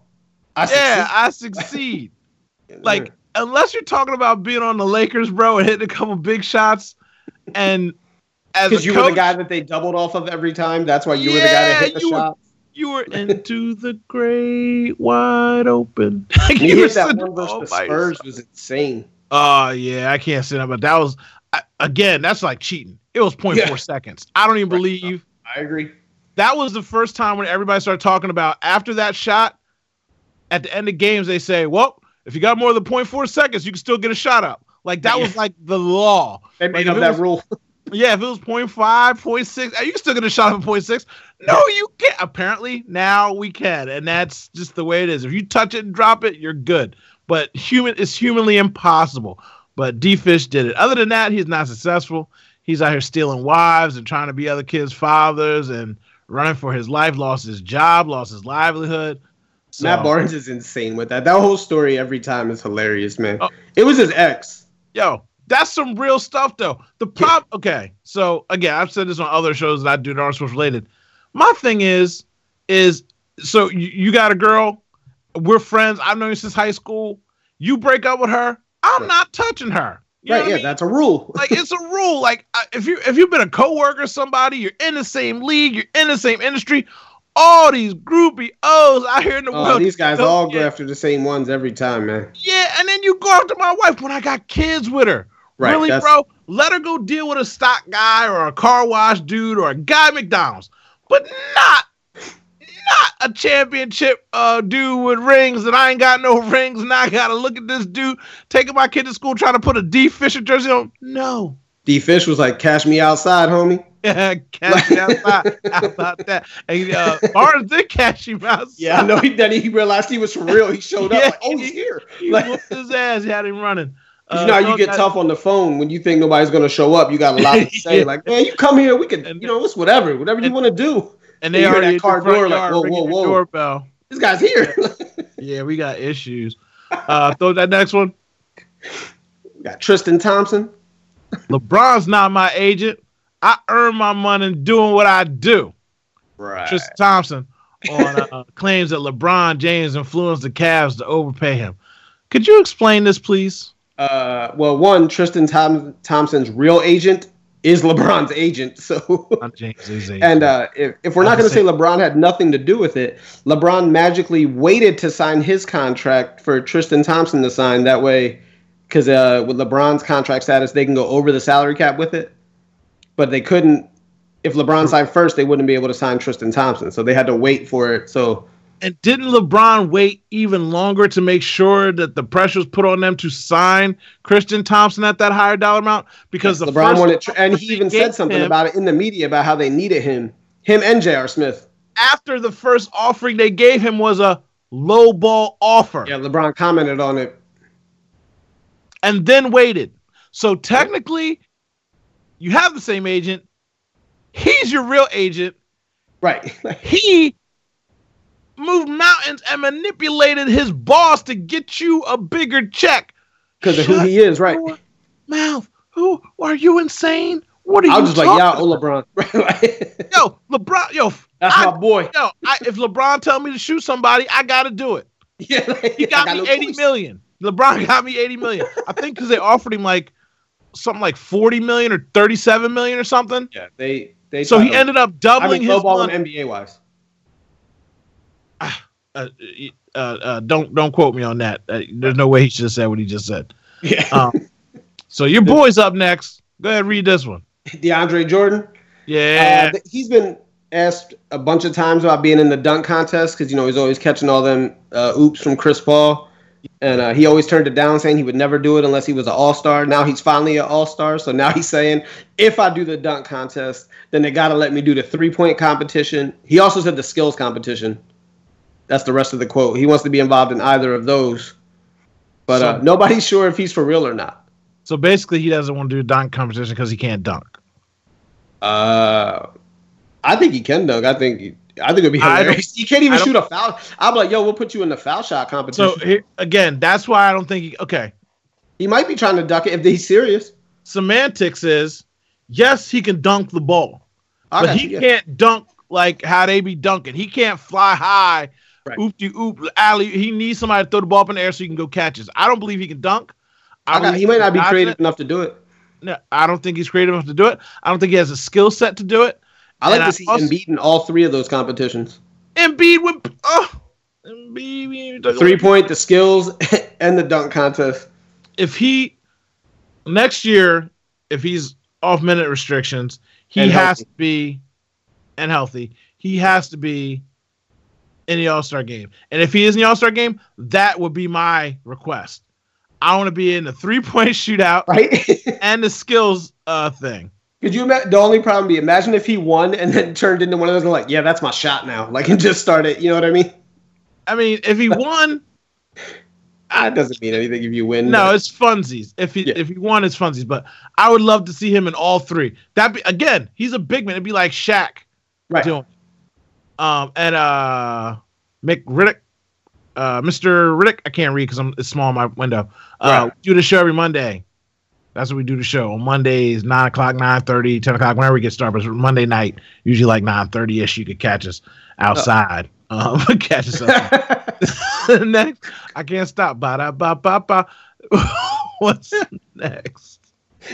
I Yeah, succeed. I succeed. Like unless you're talking about being on the Lakers, bro, and hitting a couple big shots, and as because you were the guy that they doubled off of every time. That's why you were the guy that hit the you were- shot. you were into the great wide open. Like, you hit that one versus the oh Spurs was insane. Oh yeah, I can't say that, but that was I, again. That's like cheating. It was 0.4 Yeah. seconds. I don't even believe I agree. that was the first time when everybody started talking about after that shot. At the end of games, they say, "Well, if you got more than 0.4 seconds, you can still get a shot up." Like that was like the law. They made if up that was- rule. Yeah, if it was 0.5, 0.6, are you can still get a shot up at 0.6. No, you can't. Apparently, now we can. And that's just the way it is. If you touch it and drop it, you're good. But human it's humanly impossible. But D Fish did it. Other than that, he's not successful. He's out here stealing wives and trying to be other kids' fathers and running for his life, lost his job, lost his livelihood. So- Matt Barnes is insane with that. That whole story every time is hilarious, man. Oh. It was his ex. Yo, that's some real stuff though. The prop okay. So again, I've said this on other shows that I do that aren't sports related. My thing is, is so you, you got a girl, we're friends, I've known you since high school. You break up with her, I'm Right. not touching her. You right, what I yeah, mean? that's a rule. like it's a rule. Like if you if you've been a coworker, somebody, you're in the same league, you're in the same industry. All these groupie O's out here in the oh, world. these guys all go after the same ones every time, man. yeah, and then you go after my wife when I got kids with her. Right, really, that's- bro? Let her go deal with a stock guy or a car wash dude or a guy at McDonald's, but not not a championship uh dude with rings and I ain't got no rings and I gotta look at this dude taking my kid to school trying to put a D Fisher jersey on. No. D Fish was like, "Cash me outside, homie." Yeah, catch me outside. How about that? And uh, Barnes did catch him outside. Yeah, I know. He, then he realized he was for real. He showed Yeah, up like, "Oh, he- he's here." He Like, whooped his ass. He had him running. you Uh, know how you get that- tough on the phone when you think nobody's gonna show up. You got a lot to say. Yeah. Like, man, you come here, we can, And- you know, it's whatever, whatever you want to do. And they already that car door, like, whoa, whoa, whoa. doorbell. This guy's here. Yeah, we got issues. Uh, throw that next one. We got Tristan Thompson. LeBron's not my agent. I earn my money doing what I do. Right. Tristan Thompson on uh, claims that LeBron James influenced the Cavs to overpay him. Could you explain this, please? uh, well, one, Tristan Thom- Thompson's real agent is LeBron's agent. So, is and uh, if, if we're not going to say LeBron had nothing to do with it, LeBron magically waited to sign his contract for Tristan Thompson to sign. That way, because uh, with LeBron's contract status, they can go over the salary cap with it. But they couldn't. If LeBron signed first, they wouldn't be able to sign Tristan Thompson. So they had to wait for it. So And didn't LeBron wait even longer to make sure that the pressure was put on them to sign Christian Thompson at that higher dollar amount? Because the LeBron first wanted, tr- and he even said something him about it in the media about how they needed him, him and J.R. Smith. after the first offering they gave him was a low ball offer, Yeah, LeBron commented on it. and then waited. So technically, you have the same agent. He's your real agent. Right. He moved mountains and manipulated his boss to get you a bigger check. Because of who he is, right? Mouth. Who are you insane? What are you doing? I you was just like, yeah, oh. LeBron. Yo, LeBron, yo, That's I- my boy. yo, I, if LeBron tell me to shoot somebody, I gotta do it. Yeah, like, He got I me no eighty million. LeBron got me 80 million. I think because they offered him like something like 40 million or 37 million or something. Yeah, they they. So he to- ended up I doubling mean, his money. NBA wise. Uh, uh, uh, don't don't quote me on that. Uh, there's no way he should have said what he just said. Yeah. Um, so your boy's up next. Go ahead, read this one. DeAndre Jordan. Yeah, Uh, he's been asked a bunch of times about being in the dunk contest because you know he's always catching all them uh, oops from Chris Paul, and uh, he always turned it down, saying he would never do it unless he was an All Star. Now he's finally an All Star, so now he's saying if I do the dunk contest, then they got to let me do the three point competition. He also said the skills competition. That's the rest of the quote. He wants to be involved in either of those, but uh, nobody's sure if he's for real or not. So basically, he doesn't want to do a dunk competition because he can't dunk. Uh, I think he can dunk. I think I think it'd be I hilarious. He can't even shoot a foul. I'm like, yo, we'll put you in the foul shot competition. So here, again, that's why I don't think he. Okay, he might be trying to duck it if he's serious. semantics is yes, he can dunk the ball, I but he you, yeah. can't dunk like how they be dunking. He can't fly high, Right. oop de oop alley. He needs somebody to throw the ball up in the air so he can go catches. I don't believe he can dunk. I got, he might not be creative enough to do it. No, I don't think he's creative enough to do it. I don't think he has a skill set to do it. I like And to I see also- Embiid in all three of those competitions: Embiid with oh, Embiid, three point, the skills, and the dunk contest. if he next year, if he's off minute restrictions, he And has healthy. to be and healthy. He has to be in the All Star game. And if he is in the All Star game, that would be my request. I want to be in the three point shootout Right? and the skills uh thing. Could you imagine? The only problem be imagine if he won and then turned into one of those and like, yeah, that's my shot now. Like, and just started. You know what I mean? I mean, if he won, That doesn't mean anything if you win. no, but- it's funsies. If he Yeah. if he won, it's funsies. But I would love to see him in all three. That be again, he's a big man. It'd be like Shaq. right. doing. Um, and uh, Mick Riddick, uh, Mr. Riddick, I can't read because I'm it's small in my window. Uh, Right. do the show every Monday. That's what we do the show on Mondays, nine o'clock, 9 10 o'clock, whenever we get started. But Monday night, usually like nine thirty ish. You could catch us outside. Um, catch us. next, I can't stop. Ba da ba ba ba. What's next?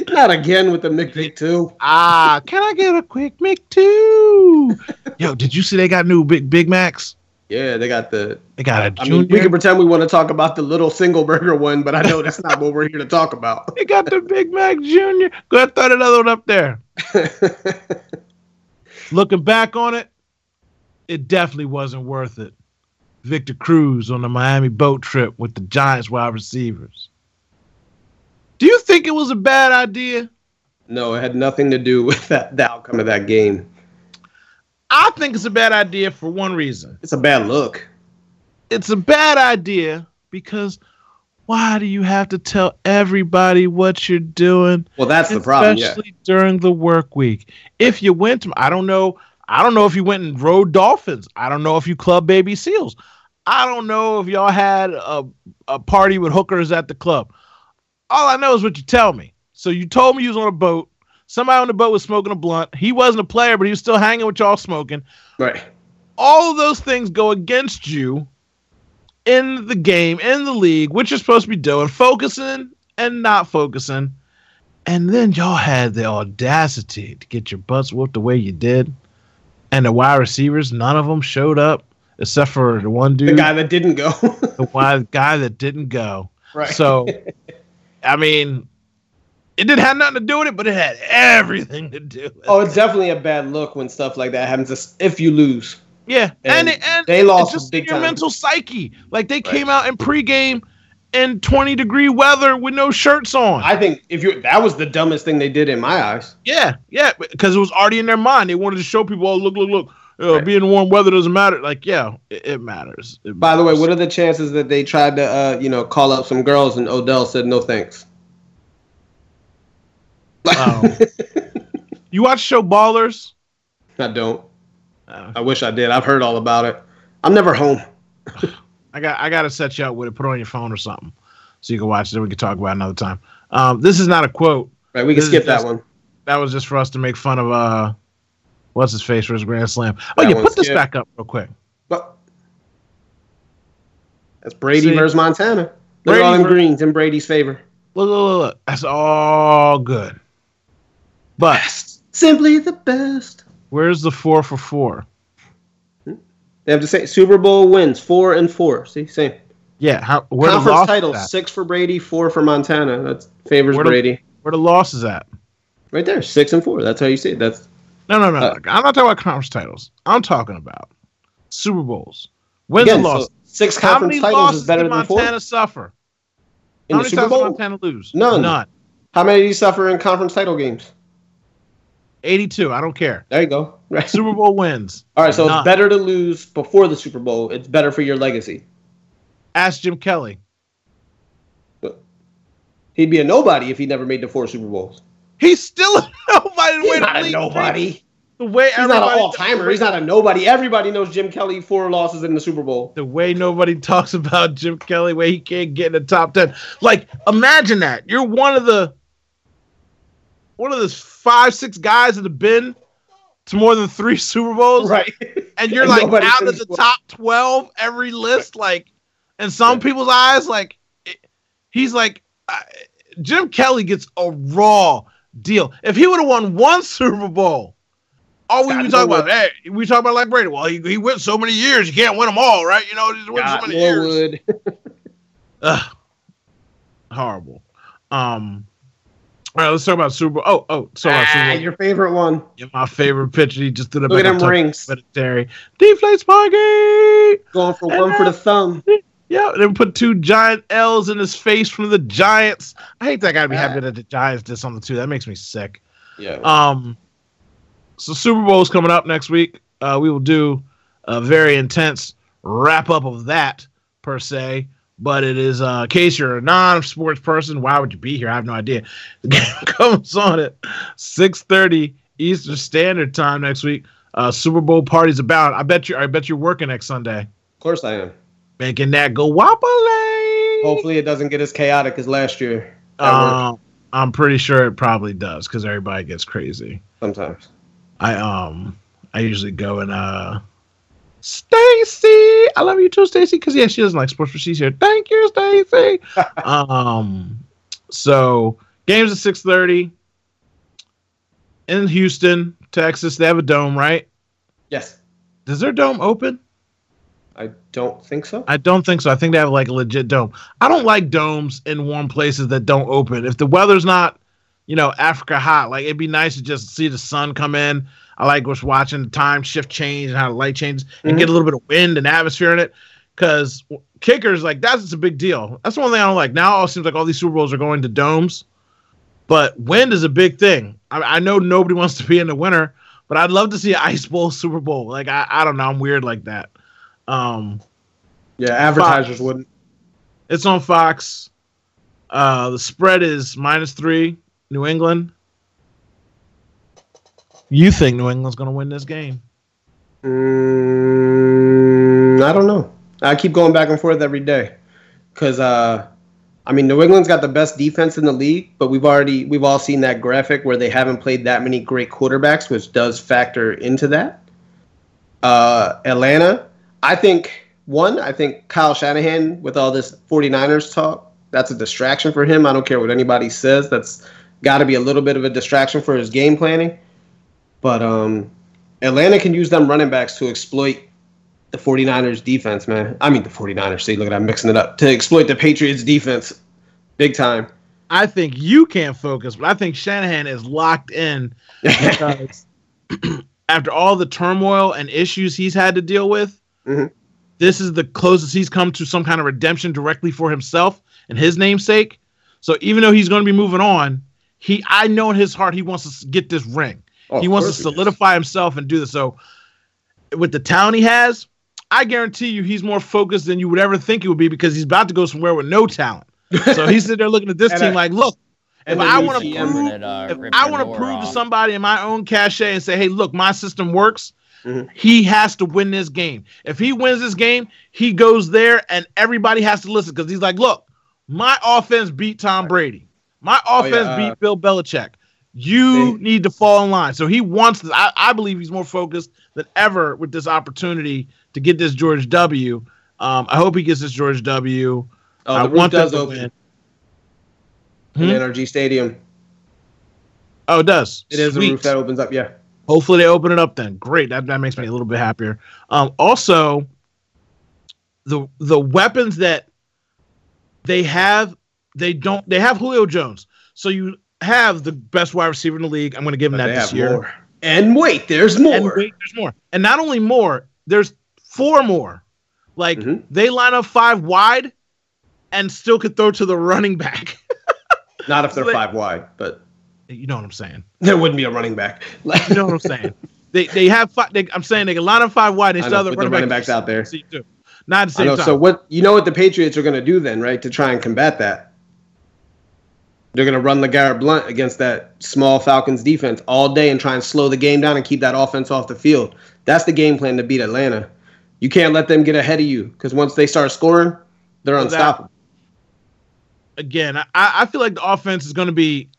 Not again with the McVick too. Ah, can I get a quick Mick two? Yo, did you see they got new Big Big Macs? Yeah, they got the. They got a I junior. mean, we can pretend we want to talk about the little single burger one, but I know that's not what we're here to talk about. they got the Big Mac Junior. Go ahead, throw another one up there. Looking back on it, it definitely wasn't worth it. Victor Cruz on the Miami boat trip with the Giants wide receivers. Do you think it was a bad idea? no, it had nothing to do with that the outcome of that game. I think it's a bad idea for one reason. It's a bad look. It's a bad idea because why do you have to tell everybody what you're doing? Well, that's the problem. Yeah. especially during the work week. If you went to, I don't know, I don't know if you went and rode dolphins. I don't know if you club baby seals. I don't know if y'all had a, a party with hookers at the club. All I know is what you tell me. So you told me you was on a boat. Somebody on the boat was smoking a blunt. He wasn't a player, but he was still hanging with y'all smoking. Right. All of those things go against you in the game, in the league, what you're supposed to be doing, focusing and not focusing. And then y'all had the audacity to get your butts whooped the way you did. And the wide receivers, none of them showed up except for the one dude. The guy that didn't go. the one guy that didn't go. right. So, I mean, it didn't have nothing to do with it, but it had everything to do with it. oh, it's definitely a bad look when stuff like that happens. If you lose, Yeah, and And and, and they lost it's just big your time. mental psyche. Like they came out in pregame in 20 degree weather with no shirts on. I think if you that was the dumbest thing they did in my eyes. yeah, yeah, because it was already in their mind. They wanted to show people, oh look, look, look. Uh, Right. Being warm weather doesn't matter. Like, yeah, it, it matters. By the way, what are the chances that they tried to, uh, you know, call up some girls and Odell said no thanks? Oh. you watch show Ballers? I don't. Uh, I wish I did. I've heard all about it. I'm never home. I got I got to set you up with it. Put it on your phone or something, so you can watch it. We can talk about it another time. Um, this is not a quote. Right, we can This skip that just- one. That was just for us to make fun of uh, what's his face for his grand slam. Oh That yeah, put this skip. back up real quick. But that's Brady See? versus Montana. Look Brady at all them greens in Brady's favor. Look, look, look, look. That's all good. But Best. Simply the best. where's the four for four? They have to say Super Bowl wins four and four. See, same. Yeah, how where the Conference titles at? six for Brady, four for Montana. That favors Where the- Brady. Where the losses at? Right there, six and four. That's how you see it. That's No, no, no. Uh, I'm not talking about conference titles. I'm talking about Super Bowls. Wins again, and so losses. six How conference many titles losses is better did than four. Montana suffer? In How the many Super times Bowl, Montana lose? None. None. how many did you suffer in conference title games? 82. I don't care. There you go. Right. Super Bowl wins. All right, so None. it's better to lose before the Super Bowl. It's better for your legacy. Ask Jim Kelly. He He'd be a nobody if he never made the four Super Bowls. He's still a nobody. He's not a nobody. The way He's not an all timer. He's not a nobody. Everybody knows Jim Kelly four losses in the Super Bowl. the way nobody talks about Jim Kelly, way he can't get in the top ten. Like, imagine that. You're one of the one of those five, six guys that have been to more than three Super Bowls. Right. And you're And like out of the well. top twelve every list. Like in some Yeah. people's eyes, like it- he's like uh, Jim Kelly gets a raw deal. If he would have won one Super Bowl, all we be talking about, hey, we talk about like Brady. Well, he, he went so many years, you can't win them all, right? You know, he's won so many years. Ugh. Horrible. Um. All right, let's talk about Super Bowl. Oh, oh, sorry, Ah, your favorite one. Yeah, my favorite pitcher. He just did a Look at them rings. Military. Deflate Sparky. Going for one for the thumb. Yeah, they put two giant L's in his face from the Giants. I hate that guy to be happy that the Giants did something too. That makes me sick. Yeah. Um, so Super Bowl is coming up next week. Uh, we will do a very intense wrap up of that per se. But it is, uh, in case you're a non-sports person, why would you be here? I have no idea. The game comes on at 6:30 Eastern Standard Time next week. Uh, Super Bowl parties about. I bet you. I bet you're working next Sunday, of course I am. making that go wapale. Hopefully it doesn't get as chaotic as last year. Um, I'm pretty sure it probably does because everybody gets crazy. sometimes. I um I usually go and uh Stacy, I love you too, Stacy, because yeah, she doesn't like sports, but she's here. Thank you, Stacy. um, so games at six thirty in Houston, Texas. They have a dome, right? Yes. Does their dome open? I don't think so. I don't think so. I think they have like a legit dome. I don't like domes in warm places that don't open. If the weather's not, you know, Africa hot, like it'd be nice to just see the sun come in. I like just watching the time shift change and how the light changes and Mhm. get a little bit of wind and atmosphere in it. Because kickers, like that's a big deal. That's one thing I don't like. Now it seems like all these Super Bowls are going to domes, but wind is a big thing. I, I know nobody wants to be in the winter, but I'd love to see an ice bowl Super Bowl. Like I, I don't know, I'm weird like that. Um, Yeah, advertisers wouldn't. it's on Fox. Uh, the spread is minus three, New England. You think New England's going to win this game? Mm, I don't know. I keep going back and forth every day because uh, I mean, New England's got the best defense in the league, but we've already we've all seen that graphic where they haven't played that many great quarterbacks, which does factor into that. Uh, Atlanta, I think one, I think Kyle Shanahan with all this 49ers talk, that's a distraction for him. I don't care what anybody says. That's got to be a little bit of a distraction for his game planning. But um, Atlanta can use them running backs to exploit the 49ers defense, man. I mean the 49ers. See, look at that, I'm mixing it up. To exploit the Patriots defense big time. I think you can't focus, but I think Shanahan is locked in because after all the turmoil and issues he's had to deal with, Mhm. this is the closest he's come to some kind of redemption directly for himself and his namesake. So even though he's going to be moving on, he I know in his heart he wants to get this ring. Oh, he wants to solidify himself and do this. So with the talent he has, I guarantee you he's more focused than you would ever think he would be because he's about to go somewhere with no talent. So he's sitting there looking at this team I- like, look, if I want to prove, uh, if I want to prove to somebody in my own cachet and say, hey, look, my system works. Mhm. He has to win this game. If he wins this game, he goes there and everybody has to listen because he's like, look, my offense beat Tom Brady. My Oh, yeah, offense uh, beat Bill Belichick. You need to fall in line. So he wants this. I, I believe he's more focused than ever with this opportunity to get this George W. Um, I hope he gets this George W. Oh, I the roof want them does to open win. in Hmm? NRG Stadium. Oh, it does. It is a roof that opens up. Yeah. Hopefully they open it up then. Great. That, that makes me a little bit happier. Um, also, the the weapons that they have, they don't they have Julio Jones. So you have the best wide receiver in the league. I'm gonna give him that this year. more. And wait, there's more. And wait, there's more. And not only more, there's four more. Like Mhm. they line up five wide and still could throw to the running back. Not if they're Wait. five wide, but you know what I'm saying. there wouldn't be a running back. You know what I'm saying. They they have five. They, I'm saying they can line up five wide. They still have the running, running backs out there. See, too. Not at the I same know. time. So what you know what the Patriots are going to do then, right, to try and combat that? They're gonna run LeGarrette Blount against that small Falcons defense all day and try and slow the game down and keep that offense off the field. That's the game plan to beat Atlanta. You can't let them get ahead of you because once they start scoring, they're Well, that- unstoppable. again, I, I feel like the offense is going to be,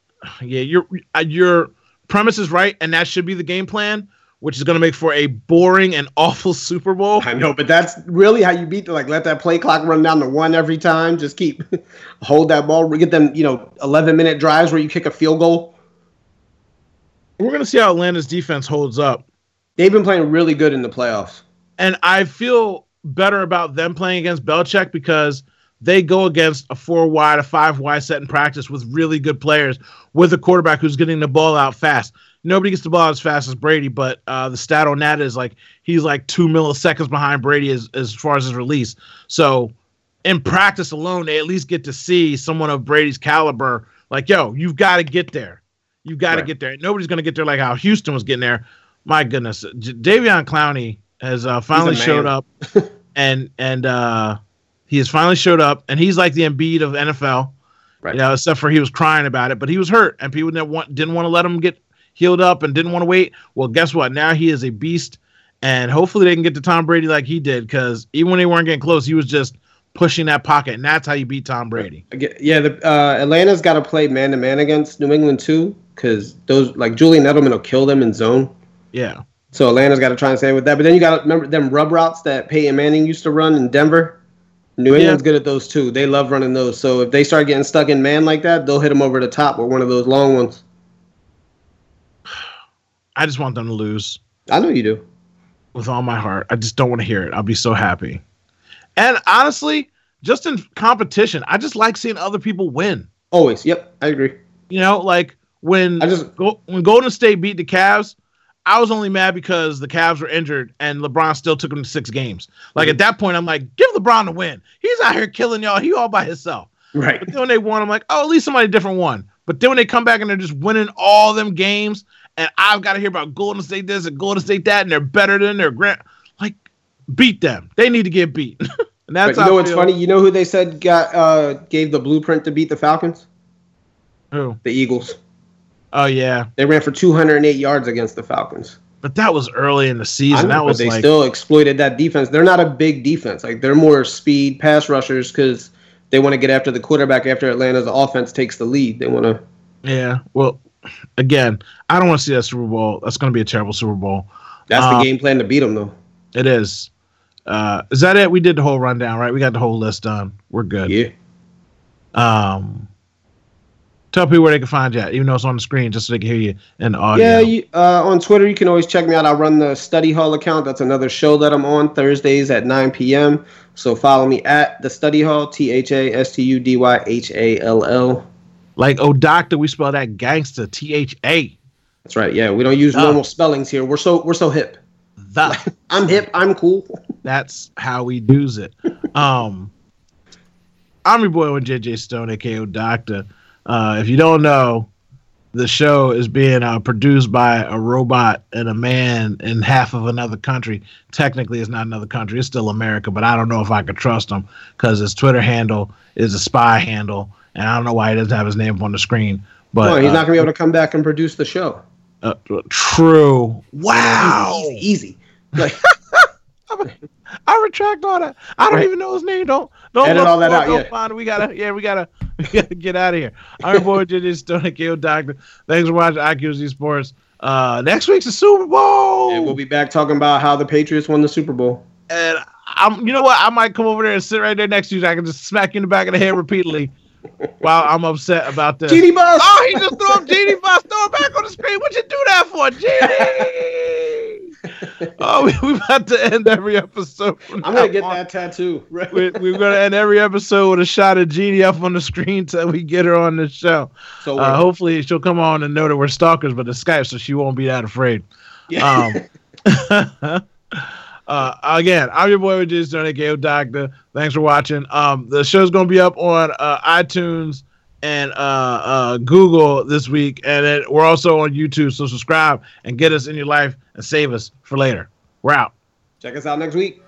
yeah, your your premise is right, and that should be the game plan, which is going to make for a boring and awful Super Bowl. I know, but that's really how you beat them. like let that play clock run down to one every time. Just keep hold that ball. We get them, you know, eleven minute drives where you kick a field goal. We're going to see how Atlanta's defense holds up, They've been playing really good in the playoffs. and I feel better about them playing against Belichick because they go against a four wide, a five wide set in practice with really good players, with a quarterback who's getting the ball out fast. Nobody gets the ball as fast as Brady, but uh, the stat on that is like he's like two milliseconds behind Brady as, as far as his release. So in practice alone, they at least get to see someone of Brady's caliber. Like, yo, you've got to get there. You've got to Right. get there. Nobody's going to get there like how Houston was getting there. My goodness, J- Davion Clowney has uh, finally showed up, and and uh, he has finally showed up, and he's like the Embiid of NFL. Right. You know, except for he was crying about it, but he was hurt, and people didn't want didn't want to let him get healed up, and didn't want to wait. Well, guess what? Now he is a beast, and hopefully they can get to Tom Brady like he did, because even when they weren't getting close, he was just pushing that pocket, and that's how you beat Tom Brady. Yeah, the uh, Atlanta's got to play man to man against New England too, because those like Julian Edelman will kill them in zone. Yeah, So Atlanta's got to try and stay with that. But then you got to remember them rub routes that Peyton Manning used to run in Denver. New England's good at those too. They love running those. So if they start getting stuck in man like that, they'll hit them over the top with one of those long ones. I just want them to lose. I know you do. with all my heart. I just don't want to hear it. I'll be so happy. And honestly, just in competition, I just like seeing other people win. Always. Yep, I agree. You know, like when I just- go, when Golden State beat the Cavs, I was only mad because the Cavs were injured and LeBron still took them to six games. Like Mm-hmm. at that point, I'm like, give LeBron the win. He's out here killing y'all. He all by himself. Right. But then when they won, I'm like, oh, at least somebody different won. But then when they come back and they're just winning all them games, and I've got to hear about Golden State this and Golden State that, and they're better than their grand, like, beat them. They need to get beat. and But that's you how know what's funny? You know who they said got uh, gave the blueprint to beat the Falcons? Who? The Eagles. Oh yeah, They ran for 208 yards against the Falcons. but that was early in the season. know, that but was they like, still exploited that defense. They're not a big defense. Like they're more speed pass rushers because they want to get after the quarterback after Atlanta's offense takes the lead. They want to. yeah. Well, again, I don't want to see that Super Bowl. That's going to be a terrible Super Bowl. That's Uh, the game plan to beat them, though. It is. Uh, is that it? We did the whole rundown, right? We got the whole list done. We're good. Yeah. Um, tell people where they can find you at, even though it's on the screen, just so they can hear you in the audio. Yeah, you, uh, on Twitter, you can always check me out. I run the Study Hall account. That's another show that I'm on Thursdays at 9 p.m. So follow me at the Study Hall, T H A S T U D Y H A L L. like, oh, doctor, we spell that gangster, T H A. That's right. Yeah, we don't use Ah. normal spellings here. We're so we're so hip. The. I'm hip. I'm cool. That's how we do's it. Um, I'm your boy, with JJ Stone, aka Doctor. Uh, if you don't know, the show is being uh, produced by a robot and a man in half of another country. Technically, it's not another country; it's still America. But I don't know if I could trust him because his Twitter handle is a spy handle, and I don't know why he doesn't have his name up on the screen. But no, he's uh, not gonna be able to come back and produce the show. uh, true. Wow. Easy, easy. easy. Like, I retract all that. I don't Right. even know his name. Don't don't Edit look all that out, yeah. find it. We gotta yeah, we gotta we gotta get out of here. I'm your boy JJ Stone, KO Doctor. Thanks for watching IQMZ Sports. Uh next week's the Super Bowl. and we'll be back talking about how the Patriots won the Super Bowl. and I'm you know what? I might come over there and sit right there next to you. so I can just smack you in the back of the head repeatedly while I'm upset about this. GD Bus. Oh, he just threw up GD Bus. Throw it back on the screen. What'd you do that for, GD? oh, we, we about to end every episode. I'm gonna get on. that tattoo. Right. we, we're gonna end every episode with a shot of Jeannie up on the screen till we get her on the show. So uh, hopefully she'll come on and know that we're stalkers, but the Skype, so she won't be that afraid. yeah. Um, uh, again, I'm your boy with Just Johnny KO Doctor. Thanks for watching. Um, the show's gonna be up on uh, iTunes and uh, uh, Google this week, and then we're also on YouTube. So subscribe and get us in your life and save us for later. We're out. Check us out next week.